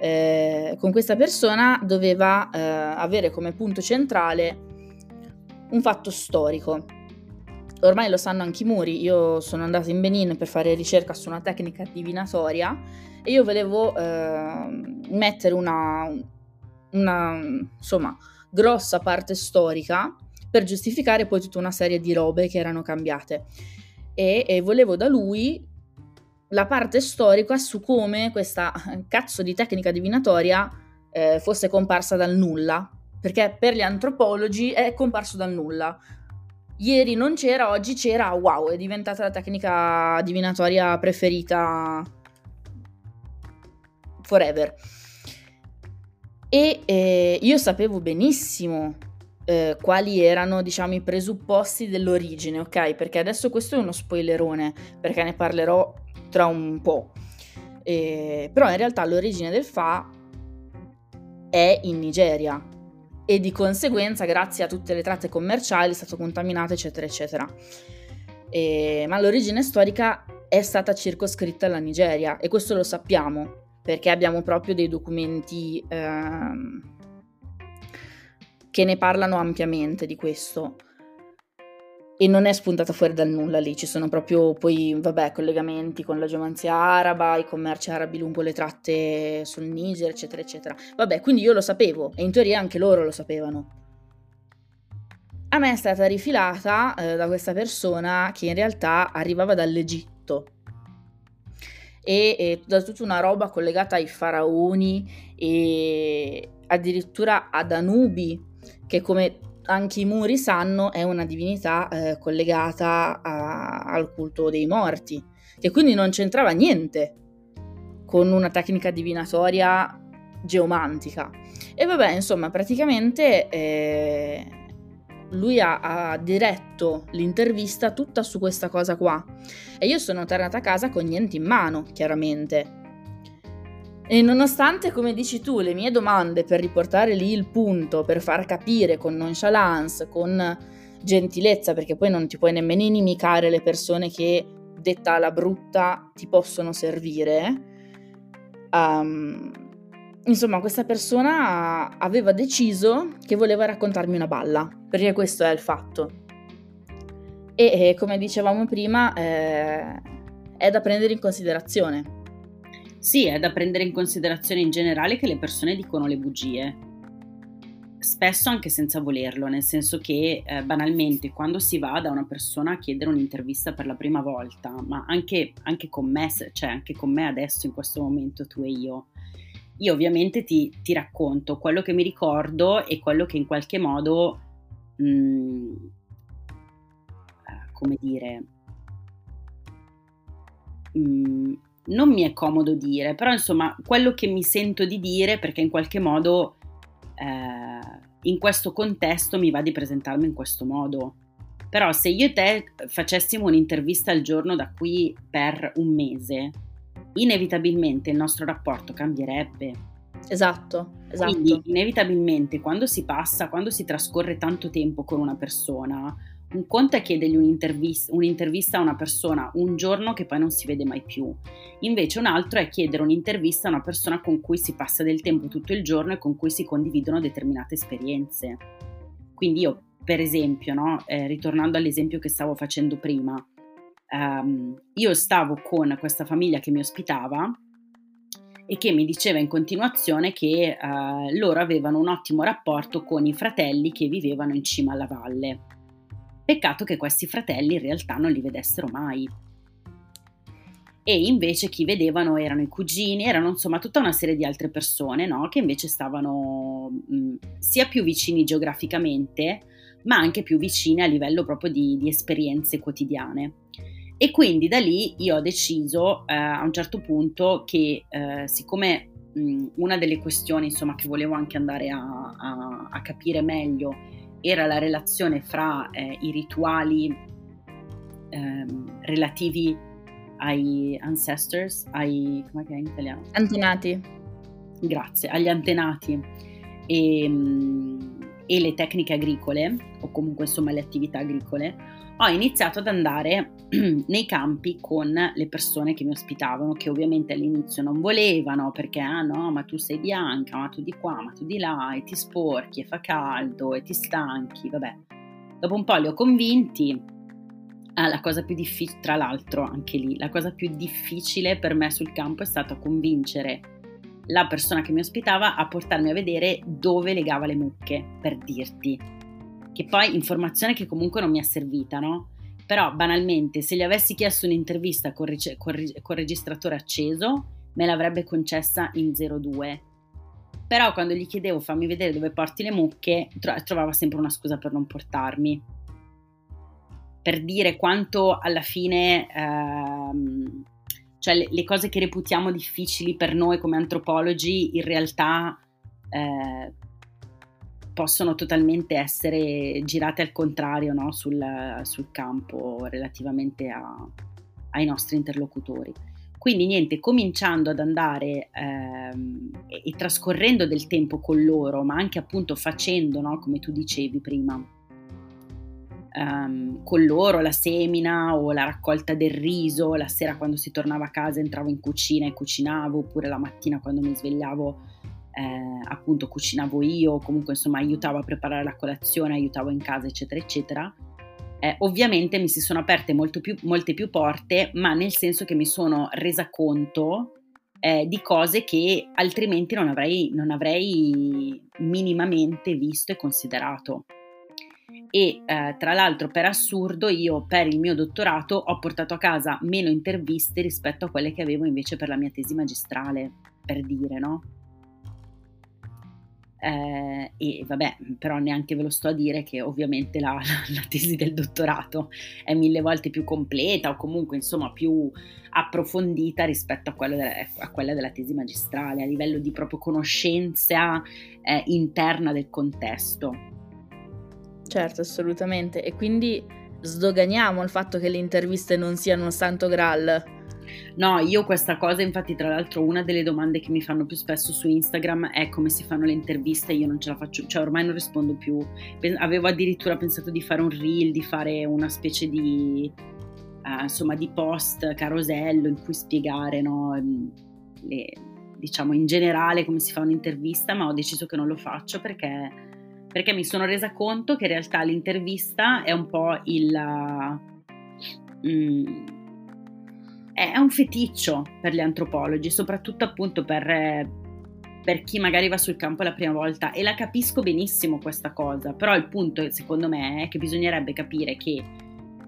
eh, con questa persona doveva eh, avere come punto centrale un fatto storico. Ormai lo sanno anche i muri, io sono andata in Benin per fare ricerca su una tecnica divinatoria e io volevo eh, mettere una, una insomma, grossa parte storica per giustificare poi tutta una serie di robe che erano cambiate. E, e volevo da lui la parte storica su come questa cazzo di tecnica divinatoria eh, fosse comparsa dal nulla, perché per gli antropologi è comparso dal nulla. Ieri non c'era, oggi c'era, wow, è diventata la tecnica divinatoria preferita forever. E eh, io sapevo benissimo eh, quali erano, diciamo, i presupposti dell'origine, ok? Perché adesso questo è uno spoilerone, perché ne parlerò tra un po'. Eh, però in realtà l'origine del Fa è in Nigeria e di conseguenza, grazie a tutte le tratte commerciali, è stato contaminato, eccetera, eccetera. Eh, ma l'origine storica è stata circoscritta alla Nigeria e questo lo sappiamo perché abbiamo proprio dei documenti ehm, che ne parlano ampiamente di questo. E non è spuntata fuori dal nulla lì, ci sono proprio poi, vabbè, collegamenti con la geomanzia araba, i commerci arabi lungo le tratte sul Niger, eccetera, eccetera. Vabbè, quindi io lo sapevo e in teoria anche loro lo sapevano. A me è stata rifilata eh, da questa persona che in realtà arrivava dall'Egitto e, e da tutta una roba collegata ai faraoni e addirittura ad Anubi, che come anche i muri sanno è una divinità eh, collegata a, al culto dei morti, che quindi non c'entrava niente con una tecnica divinatoria geomantica. E vabbè, insomma, praticamente eh, lui ha, ha, diretto l'intervista tutta su questa cosa qua e io sono tornata a casa con niente in mano, chiaramente. E nonostante, come dici tu, le mie domande per riportare lì il punto, per far capire con nonchalance, con gentilezza, perché poi non ti puoi nemmeno inimicare le persone che, detta alla brutta, ti possono servire, um, insomma, questa persona aveva deciso che voleva raccontarmi una balla, perché questo è il fatto. E, come dicevamo prima, eh, è da prendere in considerazione. Sì, è da prendere in considerazione in generale che le persone dicono le bugie, spesso anche senza volerlo, nel senso che eh, banalmente quando si va da una persona a chiedere un'intervista per la prima volta, ma anche, anche, con me, cioè anche con me adesso in questo momento tu e io, io ovviamente ti, ti racconto quello che mi ricordo e quello che in qualche modo, mh, mm, come dire, mh, mm, non mi è comodo dire, però insomma quello che mi sento di dire perché in qualche modo eh, in questo contesto mi va di presentarmi in questo modo. Però se io e te facessimo un'intervista al giorno da qui per un mese, inevitabilmente il nostro rapporto cambierebbe. Esatto, esatto. Quindi inevitabilmente quando si passa, quando si trascorre tanto tempo con una persona, un conto è chiedergli un'intervista, un'intervista, a una persona un giorno che poi non si vede mai più. Invece un altro è chiedere un'intervista a una persona con cui si passa del tempo tutto il giorno e con cui si condividono determinate esperienze. Quindi io, per esempio, no, eh, ritornando all'esempio che stavo facendo prima, um, io stavo con questa famiglia che mi ospitava e che mi diceva in continuazione che uh, loro avevano un ottimo rapporto con i fratelli che vivevano in cima alla valle Peccato che questi fratelli in realtà non li vedessero mai. E invece chi vedevano erano i cugini, erano insomma tutta una serie di altre persone no? che invece stavano mh, sia più vicini geograficamente, ma anche più vicini a livello proprio di, di esperienze quotidiane. E quindi da lì io ho deciso eh, a un certo punto che eh, siccome mh, una delle questioni insomma, che volevo anche andare a, a, a capire meglio era la relazione fra eh, i rituali ehm, relativi ai ancestors, ai come è in italiano? Antenati. Grazie, agli antenati e, mm, e le tecniche agricole, o comunque insomma le attività agricole, ho iniziato ad andare [CLEARS THROAT] nei campi con le persone che mi ospitavano, che ovviamente all'inizio non volevano perché ah no, ma tu sei bianca, ma tu di qua, ma tu di là, e ti sporchi, e fa caldo, e ti stanchi, vabbè. Dopo un po' li ho convinti. Ah, la cosa più difficile, tra l'altro, anche lì, la cosa più difficile per me sul campo è stato convincere la persona che mi ospitava a portarmi a vedere dove legava le mucche, per dirti che poi informazione che comunque non mi è servita, no? Però banalmente, se gli avessi chiesto un'intervista col, reg- col, reg- col registratore acceso, me l'avrebbe concessa in 02. Però quando gli chiedevo fammi vedere dove porti le mucche, tro- trovava sempre una scusa per non portarmi. Per dire quanto alla fine, ehm, cioè le, le, cose che reputiamo difficili per noi come antropologi, in realtà eh, possono totalmente essere girate al contrario no? sul, sul, campo relativamente a, ai nostri interlocutori. Quindi niente, cominciando ad andare ehm, e, trascorrendo del tempo con loro, ma anche appunto facendo, no? come tu dicevi prima, ehm, con loro la semina o la raccolta del riso, la sera quando si tornava a casa entravo in cucina e cucinavo, oppure la mattina quando mi svegliavo eh, appunto cucinavo io, comunque insomma aiutavo a preparare la colazione, aiutavo in casa, eccetera, eccetera. Eh, ovviamente mi si sono aperte più, molte più porte, ma nel senso che mi sono resa conto eh, di cose che altrimenti non avrei, non avrei minimamente visto e considerato. E eh, tra l'altro, per assurdo, io per il mio dottorato ho portato a casa meno interviste rispetto a quelle che avevo invece per la mia tesi magistrale, per dire, no? Eh, e vabbè, però neanche ve lo sto a dire che ovviamente [LAUGHS] la, la, tesi del dottorato è mille volte più completa o comunque insomma più approfondita rispetto a quella, de- a quella della tesi magistrale, a livello di proprio conoscenza eh, interna del contesto. Certo, assolutamente. E quindi sdoganiamo il fatto che le interviste non siano un santo graal. No, io questa cosa, infatti, tra l'altro, una delle domande che mi fanno più spesso su Instagram è come si fanno le interviste. Io non ce la faccio, cioè ormai non rispondo più. Avevo addirittura pensato di fare un reel, di fare una specie di, uh, insomma, di post carosello in cui spiegare, no, ehm, le, diciamo in generale come si fa un'intervista, ma ho deciso che non lo faccio perché, perché mi sono resa conto che in realtà l'intervista è un po' il. Mm, è un feticcio per gli antropologi, soprattutto appunto per, per chi magari va sul campo la prima volta e la capisco benissimo questa cosa, però il punto secondo me è che bisognerebbe capire che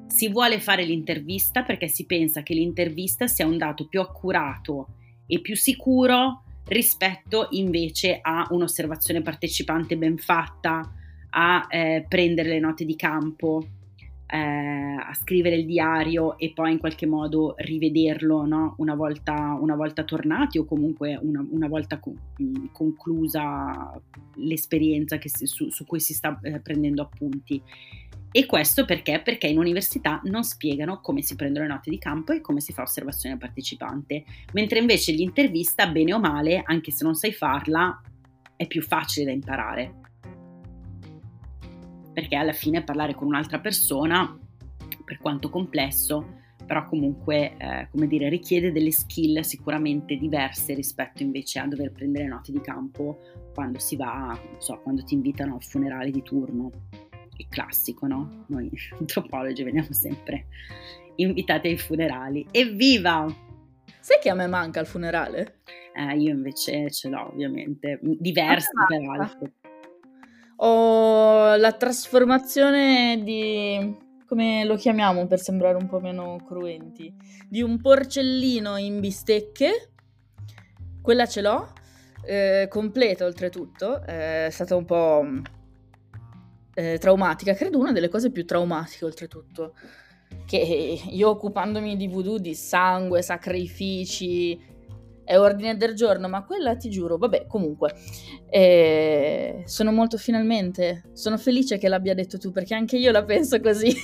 si vuole fare l'intervista perché si pensa che l'intervista sia un dato più accurato e più sicuro rispetto invece a un'osservazione partecipante ben fatta, a eh, prendere le note di campo, eh, a scrivere il diario e poi in qualche modo rivederlo no? una, volta, una, volta, tornati o comunque una, una volta co- mm, conclusa l'esperienza si, su, su, cui si sta eh, prendendo appunti. E questo perché? Perché in università non spiegano come si prendono le note di campo e come si fa osservazione partecipante, mentre invece l'intervista, bene o male, anche se non sai farla, è più facile da imparare. Perché alla fine parlare con un'altra persona, per quanto complesso, però comunque, eh, come dire, richiede delle skill sicuramente diverse rispetto invece a dover prendere note di campo quando si va, non so, quando ti invitano al funerale di turno il classico, no? Noi [LAUGHS] antropologi veniamo sempre invitati ai funerali. Evviva! Sai che a me manca il funerale? Eh, io invece ce l'ho, ovviamente, diversi ah, peraltro. Ho la trasformazione di come lo chiamiamo per sembrare un po' meno cruenti, di un porcellino in bistecche. Quella ce l'ho, eh, completa oltretutto, è stata un po' eh, traumatica, credo una delle cose più traumatiche oltretutto, che io occupandomi di voodoo, di sangue, sacrifici, è ordine del giorno, ma quella ti giuro, vabbè, comunque, eh, sono molto finalmente, sono felice che l'abbia detto tu, perché anche io la penso così.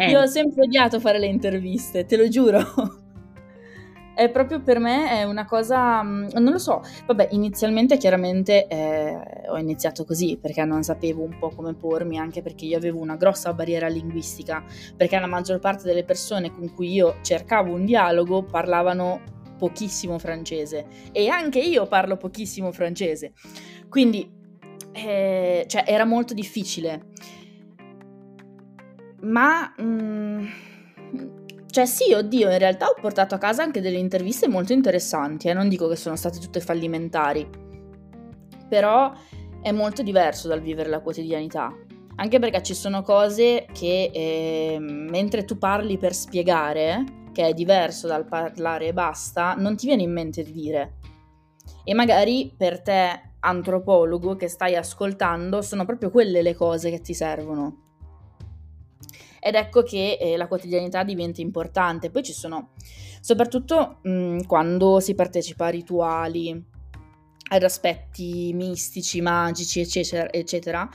Eh. Io ho sempre odiato fare le interviste, te lo giuro è proprio per me è una cosa, mm, non lo so, vabbè inizialmente chiaramente eh, ho iniziato così perché non sapevo un po' come pormi, anche perché io avevo una grossa barriera linguistica, perché la maggior parte delle persone con cui io cercavo un dialogo parlavano pochissimo francese e anche io parlo pochissimo francese, quindi eh, cioè, era molto difficile. Ma... Mm, cioè sì, oddio, in realtà ho portato a casa anche delle interviste molto interessanti, eh? non dico che sono state tutte fallimentari, però è molto diverso dal vivere la quotidianità, anche perché ci sono cose che eh, mentre tu parli per spiegare, che è diverso dal parlare e basta, non ti viene in mente di dire. E magari per te, antropologo che stai ascoltando, sono proprio quelle le cose che ti servono ed ecco che eh, la quotidianità diventa importante. Poi ci sono, soprattutto mh, mm, quando si partecipa a rituali, ad aspetti mistici, magici, eccetera, eccetera,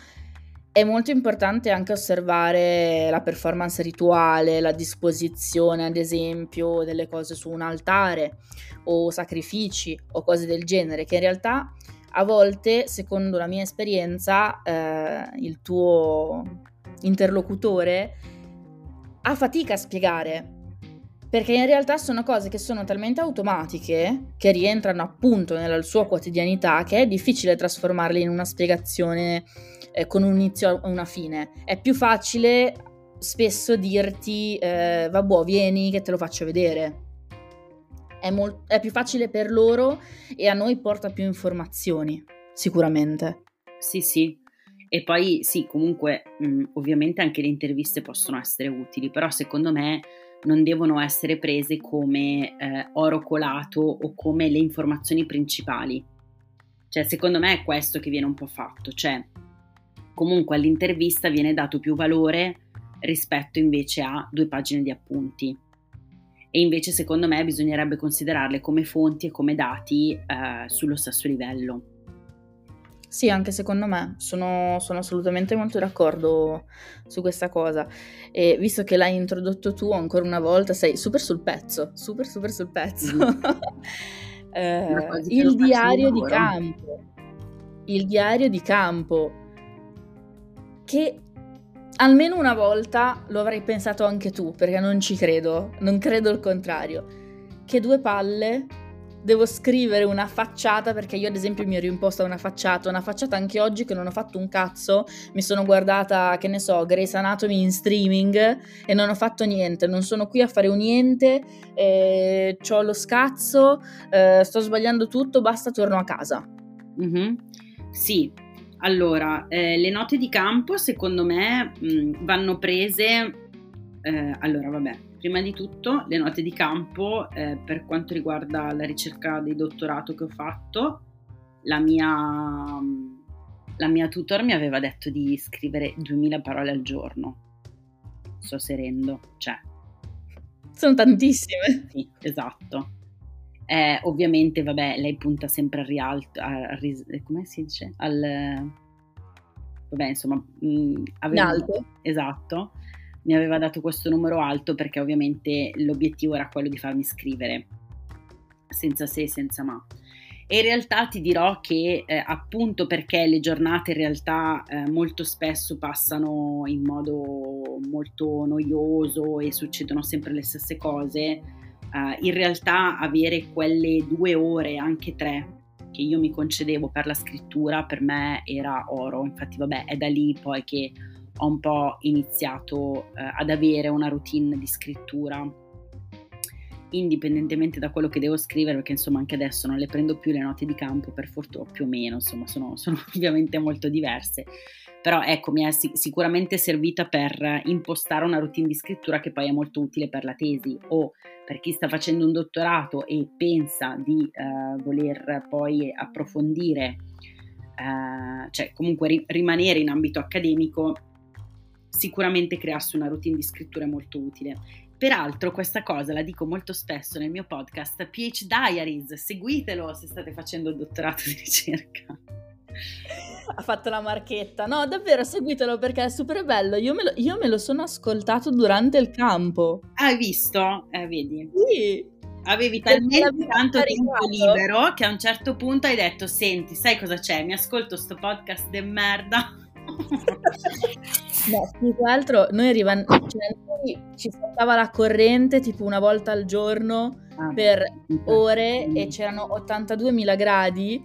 è molto importante anche osservare la performance rituale, la disposizione, ad esempio, delle cose su un altare o sacrifici o cose del genere, che in realtà a volte, secondo la mia esperienza, eh, il tuo interlocutore ha fatica a spiegare, perché in realtà sono cose che sono talmente automatiche, che rientrano appunto nella sua quotidianità, che è difficile trasformarle in una spiegazione eh, con un inizio e una fine. È più facile spesso dirti, eh, vabbè, vieni che te lo faccio vedere. È, mol- è più facile per loro e a noi porta più informazioni, sicuramente. Sì, sì, e poi sì, comunque mh, ovviamente anche le interviste possono essere utili, però secondo me non devono essere prese come eh, oro colato o come le informazioni principali. Cioè, secondo me è questo che viene un po' fatto, cioè comunque all'intervista viene dato più valore rispetto invece a due pagine di appunti. E invece secondo me bisognerebbe considerarle come fonti e come dati eh, sullo stesso livello. Sì, anche secondo me, sono, sono assolutamente molto d'accordo su questa cosa. E visto che l'hai introdotto tu ancora una volta, sei super sul pezzo, super super sul pezzo. Mm. [LAUGHS] eh, il diario di campo. Il diario di campo. Che almeno una volta lo avrei pensato anche tu, perché non ci credo, non credo il contrario. Che due palle devo scrivere una facciata perché io ad esempio mi ero imposta una facciata, una facciata anche oggi che non ho fatto un cazzo, mi sono guardata, che ne so, Grey's Anatomy in streaming e non ho fatto niente, non sono qui a fare un niente, eh, ho lo scazzo, eh, sto sbagliando tutto, basta, torno a casa. Mm-hmm. Sì, allora, eh, le note di campo secondo me mh, vanno prese, eh, allora vabbè, prima di tutto le note di campo eh, per quanto riguarda la ricerca di dottorato che ho fatto, la mia, la mia tutor mi aveva detto di scrivere 2000 parole al giorno. Sto serendo, cioè. Sono tantissime. Sì, esatto. Eh, ovviamente, vabbè, lei punta sempre al rialto, a, come si dice? Al... Vabbè, insomma... Mh, mm, aveva, alto. Esatto mi aveva dato questo numero alto perché ovviamente l'obiettivo era quello di farmi scrivere senza se e senza ma. E in realtà ti dirò che eh, appunto perché le giornate in realtà eh, molto spesso passano in modo molto noioso e succedono sempre le stesse cose, eh, in realtà avere quelle due ore, anche tre, che io mi concedevo per la scrittura, per me era oro. Infatti vabbè, è da lì poi che ho un po' iniziato eh, ad avere una routine di scrittura indipendentemente da quello che devo scrivere, perché insomma anche adesso non le prendo più le note di campo, per fortuna più o meno, insomma sono, [LAUGHS] sono ovviamente molto diverse, però ecco mi è sic- sicuramente servita per impostare una routine di scrittura che poi è molto utile per la tesi o per chi sta facendo un dottorato e pensa di eh, voler poi approfondire, eh, cioè comunque ri- rimanere in ambito accademico sicuramente crearsi una routine di scrittura è molto utile. Peraltro questa cosa la dico molto spesso nel mio podcast PH Diaries, seguitelo se state facendo il dottorato di ricerca. Ha fatto la marchetta. No, davvero seguitelo perché è super bello. Io me lo, io me lo sono ascoltato durante il campo. Hai visto? Eh, vedi? Sì. Avevi talmente tanto tempo libero che a un certo punto hai detto: Senti, sai cosa c'è? Mi ascolto sto podcast de merda No, più che altro noi arrivano, cioè noi ci saltava la corrente tipo una volta al giorno ah, per ore e c'erano 82.000 gradi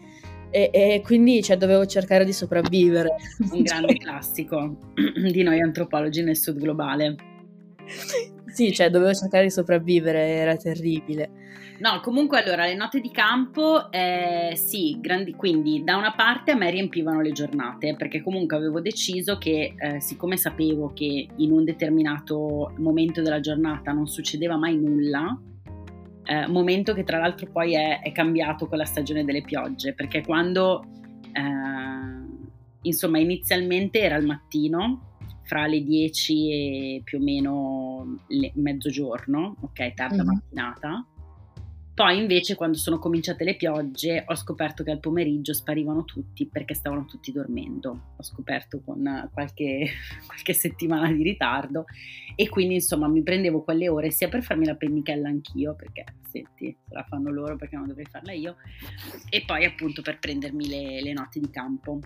e, e quindi cioè, dovevo cercare di sopravvivere. Un grande classico di noi antropologi nel sud globale. Sì, cioè dovevo cercare di sopravvivere, era terribile. No, comunque allora le note di campo, eh, sì, grandi, quindi da una parte a me riempivano le giornate, perché comunque avevo deciso che eh, siccome sapevo che in un determinato momento della giornata non succedeva mai nulla, eh, momento che tra l'altro poi è, è, cambiato con la stagione delle piogge, perché quando, eh, insomma, inizialmente era il mattino, fra le 10 e più o meno le, mezzogiorno, ok, tarda mm-hmm. mattinata, poi invece quando sono cominciate le piogge ho scoperto che al pomeriggio sparivano tutti perché stavano tutti dormendo. Ho scoperto con qualche, [LAUGHS] qualche settimana di ritardo e quindi insomma mi prendevo quelle ore sia per farmi la pennichella anch'io perché senti se la fanno loro perché non dovrei farla io e poi appunto per prendermi le, le note di campo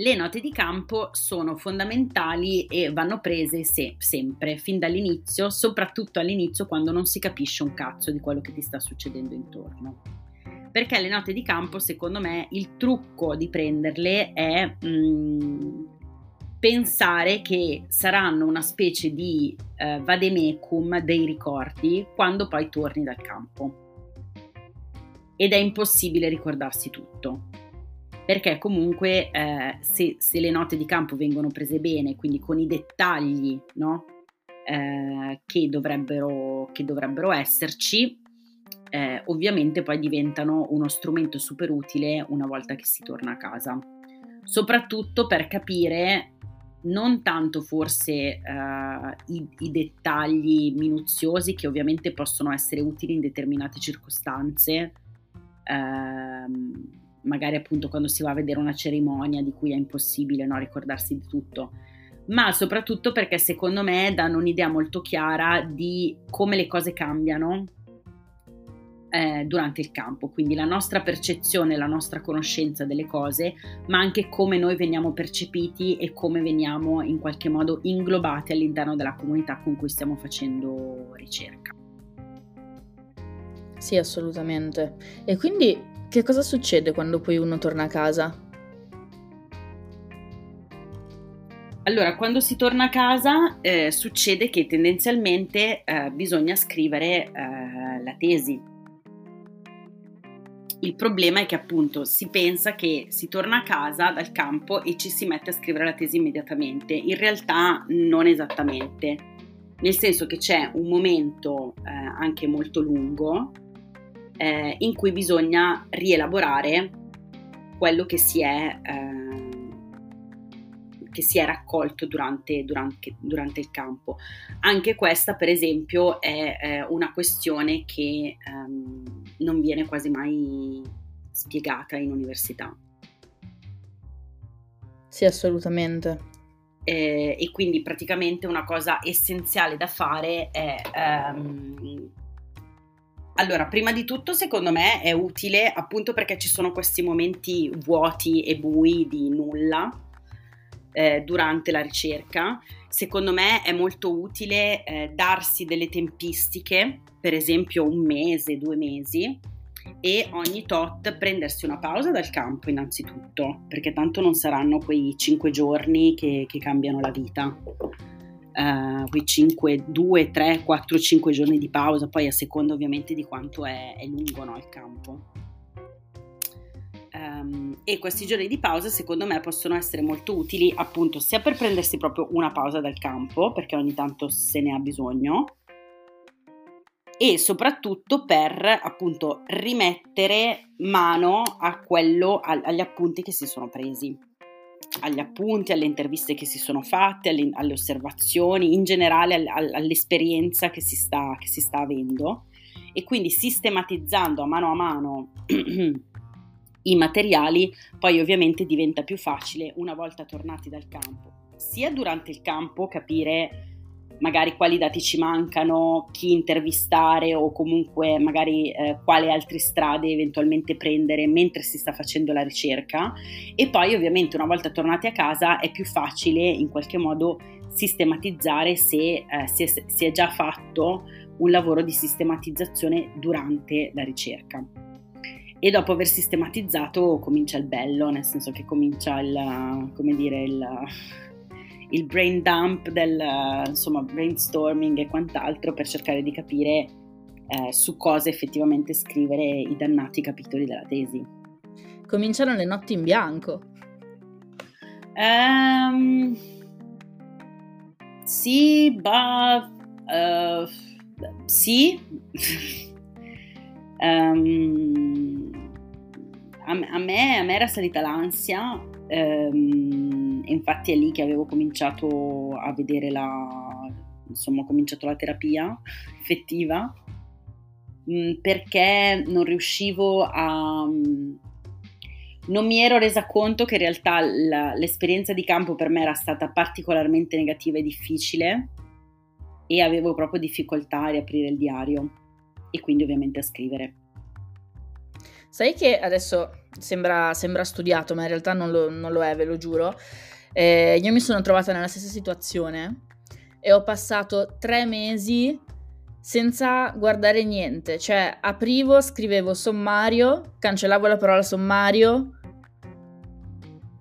le note di campo sono fondamentali e vanno prese se, sempre, fin dall'inizio, soprattutto all'inizio quando non si capisce un cazzo di quello che ti sta succedendo intorno. Perché le note di campo, secondo me, il trucco di prenderle è mh, mm, pensare che saranno una specie di eh, vademecum dei ricordi quando poi torni dal campo. Ed è impossibile ricordarsi tutto perché comunque eh, se, se, le note di campo vengono prese bene, quindi con i dettagli no? eh, che, dovrebbero, che, dovrebbero, esserci, eh, ovviamente poi diventano uno strumento super utile una volta che si torna a casa, soprattutto per capire non tanto forse eh, i, i, dettagli minuziosi che ovviamente possono essere utili in determinate circostanze, ehm, magari appunto quando si va a vedere una cerimonia di cui è impossibile no, ricordarsi di tutto, ma soprattutto perché secondo me danno un'idea molto chiara di come le cose cambiano eh, durante il campo, quindi la nostra percezione, la nostra conoscenza delle cose, ma anche come noi veniamo percepiti e come veniamo in qualche modo inglobati all'interno della comunità con cui stiamo facendo ricerca. Sì, assolutamente. E quindi che cosa succede quando poi uno torna a casa? Allora, quando si torna a casa eh, succede che tendenzialmente eh, bisogna scrivere eh, la tesi. Il problema è che appunto si pensa che si torna a casa dal campo e ci si mette a scrivere la tesi immediatamente. In realtà non esattamente, nel senso che c'è un momento eh, anche molto lungo eh, in cui bisogna rielaborare quello che si è, eh, che si è raccolto durante, durante, durante, il campo. Anche questa, per esempio, è eh, una questione che ehm, non viene quasi mai spiegata in università. Sì, assolutamente. Eh, e quindi praticamente una cosa essenziale da fare è ehm, allora, prima di tutto, secondo me è utile appunto perché ci sono questi momenti vuoti e bui di nulla eh, durante la ricerca. Secondo me è molto utile eh, darsi delle tempistiche, per esempio un mese, due mesi, e ogni tot prendersi una pausa dal campo innanzitutto, perché tanto non saranno quei cinque giorni che, che cambiano la vita uh, quei 5, 2, 3, 4, 5 giorni di pausa, poi a seconda ovviamente di quanto è, è lungo no, il campo. Um, e questi giorni di pausa secondo me possono essere molto utili appunto sia per prendersi proprio una pausa dal campo, perché ogni tanto se ne ha bisogno, e soprattutto per appunto rimettere mano a quello, agli appunti che si sono presi agli appunti, alle interviste che si sono fatte, alle, alle osservazioni, in generale all'esperienza che si, sta, che si sta avendo. E quindi sistematizzando a mano a mano [CLEARS THROAT] i materiali, poi ovviamente diventa più facile una volta tornati dal campo, sia durante il campo capire magari quali dati ci mancano, chi intervistare o comunque magari eh, quale altre strade eventualmente prendere mentre si sta facendo la ricerca. E poi ovviamente una volta tornati a casa è più facile in qualche modo sistematizzare se eh, si, è, si è già fatto un lavoro di sistematizzazione durante la ricerca. E dopo aver sistematizzato comincia il bello, nel senso che comincia il, come dire, il, il brain dump del insomma, brainstorming e quant'altro per cercare di capire eh, su cosa effettivamente scrivere i dannati capitoli della tesi. Cominciano le notti in bianco. Um, sì, bah, uh, sì. um, [LAUGHS] a, a, me, a me era salita l'ansia. Um, infatti è lì che avevo cominciato a vedere la, insomma, ho cominciato la terapia effettiva mm, perché non riuscivo a... Mm, non mi ero resa conto che in realtà l'esperienza di campo per me era stata particolarmente negativa e difficile e avevo proprio difficoltà a riaprire il diario e quindi ovviamente a scrivere. Sai che adesso sembra, sembra studiato, ma in realtà non lo, non lo è, ve lo giuro. Eh, io mi sono trovata nella stessa situazione e ho passato tre mesi senza guardare niente, cioè aprivo, scrivevo sommario, cancellavo la parola sommario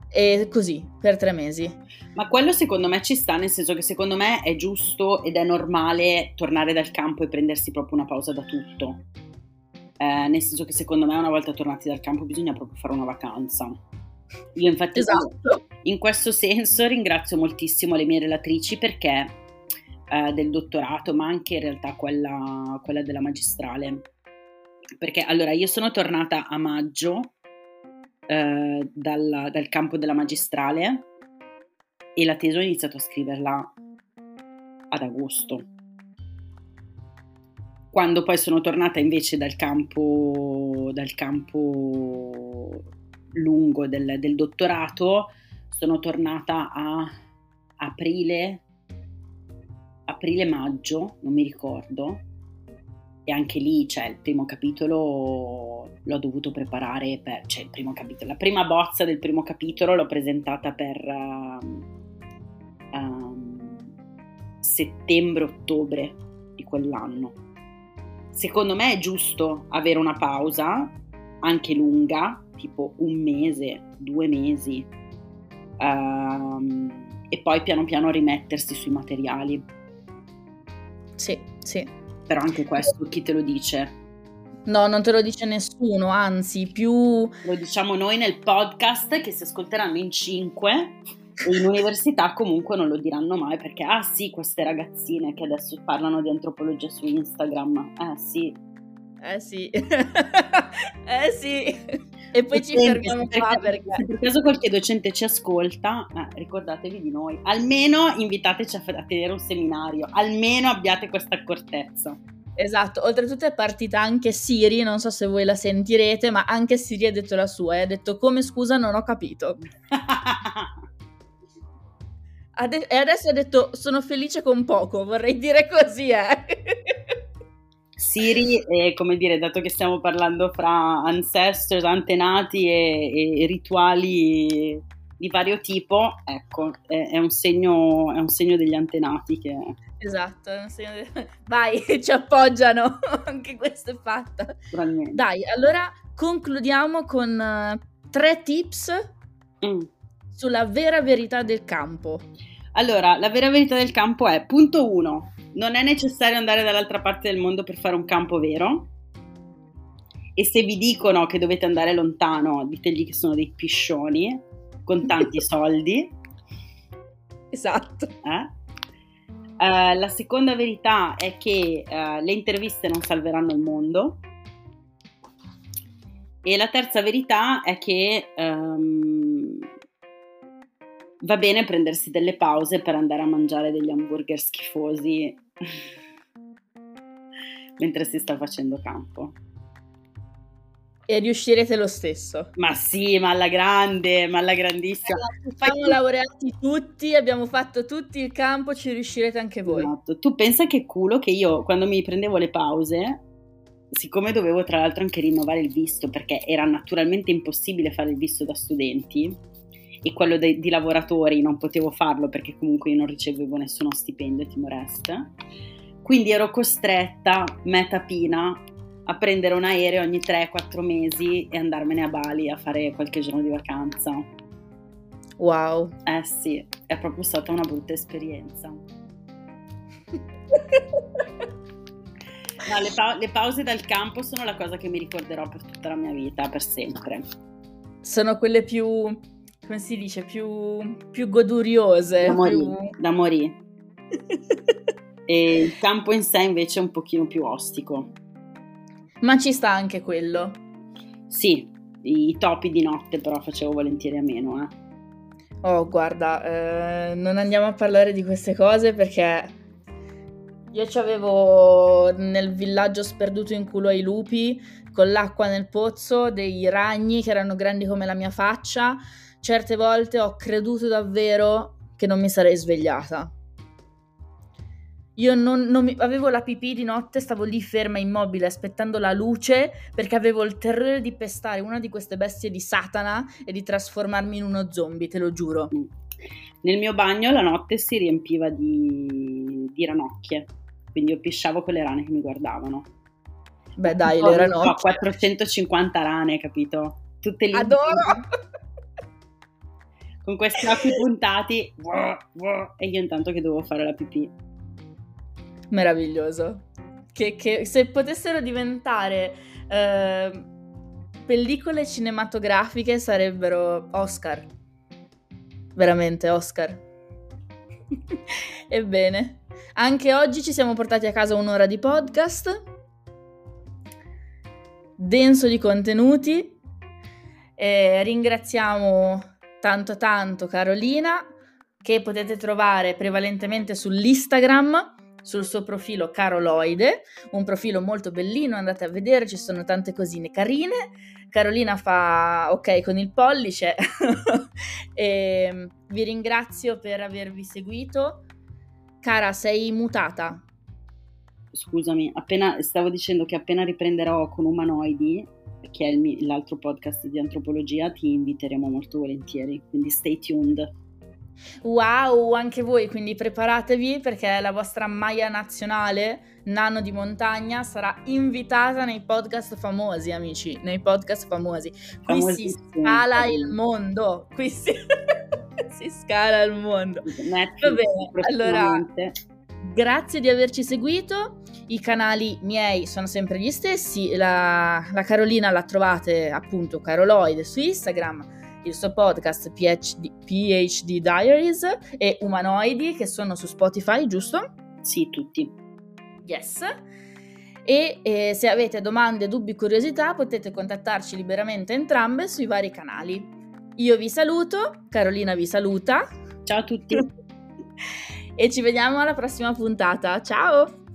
e così per tre mesi. Ma quello secondo me ci sta, nel senso che secondo me è giusto ed è normale tornare dal campo e prendersi proprio una pausa da tutto. Eh, nel senso che secondo me una volta tornati dal campo bisogna proprio fare una vacanza. Io infatti esatto. in questo senso ringrazio moltissimo le mie relatrici perché eh, del dottorato, ma anche in realtà quella, quella della magistrale. Perché allora io sono tornata a maggio eh, dal, dal campo della magistrale e la tesi ho iniziato a scriverla ad agosto. Quando poi sono tornata invece dal campo, dal campo lungo del, del dottorato, sono tornata a aprile, aprile-maggio, non mi ricordo, e anche lì, cioè, il primo capitolo l'ho dovuto preparare per, cioè, il primo capitolo, la prima bozza del primo capitolo l'ho presentata per uh, um, settembre-ottobre di quell'anno. Secondo me è giusto avere una pausa, anche lunga, tipo un mese, due mesi, um, e poi piano piano rimettersi sui materiali. Sì, sì. Però anche questo chi te lo dice? No, non te lo dice nessuno, anzi, più... Lo diciamo noi nel podcast che si ascolteranno in cinque e in università comunque non lo diranno mai perché, ah sì, queste ragazzine che adesso parlano di antropologia su Instagram, eh sì. Eh sì, [LAUGHS] eh sì. E poi ci fermiamo qua perché... Se per caso qualche docente ci ascolta, eh, ricordatevi di noi. Almeno invitateci a, a tenere un seminario, almeno abbiate questa accortezza. Esatto, oltretutto è partita anche Siri, non so se voi la sentirete, ma anche Siri ha detto la sua, e ha detto come scusa non ho capito. [LAUGHS] e adesso ha detto sono felice con poco, vorrei dire così, eh. Siri, è, come dire, dato che stiamo parlando fra ancestors, antenati e, e rituali di vario tipo, ecco, è, è, un segno, è, un segno, degli antenati che... Esatto, è un segno di... [LAUGHS] Vai, [LAUGHS] ci appoggiano, [LAUGHS] anche questo è fatto. Dai, allora concludiamo con uh, tre tips mm. sulla vera verità del campo. Allora, la vera verità del campo è, punto uno, non è necessario andare dall'altra parte del mondo per fare un campo vero. E se vi dicono che dovete andare lontano, ditegli che sono dei piscioni con tanti [LAUGHS] soldi. Esatto. Eh? Uh, la seconda verità è che uh, le interviste non salveranno il mondo. E la terza verità è che um, va bene prendersi delle pause per andare a mangiare degli hamburger schifosi [LAUGHS] mentre si sta facendo campo. E riuscirete lo stesso. Ma sì, ma alla grande, ma alla grandissima. Allora, siamo Fai... laureati tutti, abbiamo fatto tutti il campo, ci riuscirete anche voi. Esatto. Tu pensa che culo che io quando mi prendevo le pause, siccome dovevo tra l'altro anche rinnovare il visto, perché era naturalmente impossibile fare il visto da studenti, e quello de- di lavoratori non potevo farlo perché comunque io non ricevevo nessuno stipendio Timor Est. Quindi ero costretta, metapina, a prendere un aereo ogni 3-4 mesi e andarmene a Bali a fare qualche giorno di vacanza. Wow. Eh sì, è proprio stata una brutta esperienza. [LAUGHS] No, le, pa- le, pause dal campo sono la cosa che mi ricorderò per tutta la mia vita, per sempre. Sono quelle più come si dice, più, più goduriose. Da morire. Più... Da morire. [LAUGHS] e il campo in sé invece è un pochino più ostico. Ma ci sta anche quello. Sì, i topi di notte però facevo volentieri a meno, eh. Oh, guarda, eh, non andiamo a parlare di queste cose perché io ci avevo nel villaggio sperduto in culo ai lupi, con l'acqua nel pozzo, dei ragni che erano grandi come la mia faccia certe volte ho creduto davvero che non mi sarei svegliata. Io non, non mi, avevo la pipì di notte, stavo lì ferma, immobile, aspettando la luce perché avevo il terrore di pestare una di queste bestie di Satana e di trasformarmi in uno zombie, te lo giuro. Nel mio bagno la notte si riempiva di, di ranocchie, quindi io pisciavo con le rane che mi guardavano. Beh dai, le ranocchie. Ho 450 rane, capito? Tutte lì. Adoro! Con questi occhi puntati e io intanto che dovevo fare la pipì. Meraviglioso. Che, che se potessero diventare eh, pellicole cinematografiche sarebbero Oscar. Veramente Oscar. [LAUGHS] Ebbene, anche oggi ci siamo portati a casa un'ora di podcast denso di contenuti e ringraziamo tanto tanto Carolina che potete trovare prevalentemente sull'Instagram sul suo profilo Caroloide, un profilo molto bellino, andate a vedere, ci sono tante cosine carine. Carolina fa ok con il pollice e [LAUGHS] ehm, vi ringrazio per avervi seguito. Cara, sei mutata? Scusami, appena stavo dicendo che appena riprenderò con Umanoidi, che è il, l'altro podcast di antropologia, ti inviteremo molto volentieri, quindi stay tuned. Wow, anche voi, quindi preparatevi perché la vostra Maya nazionale, nano di montagna, sarà invitata nei podcast famosi, amici, nei podcast famosi. Qui si scala il mondo, qui si, [LAUGHS] si scala il mondo. Netflix, Va bene, allora... Grazie di averci seguito, i canali miei sono sempre gli stessi, la, la Carolina la trovate appunto Caroloide su Instagram, il suo podcast PhD, PhD Diaries e Umanoidi che sono su Spotify, giusto? Sì, tutti. Yes. E eh, se avete domande, dubbi, curiosità potete contattarci liberamente entrambe sui vari canali. Io vi saluto, Carolina vi saluta. Ciao a tutti. [LAUGHS] e ci vediamo alla prossima puntata. Ciao!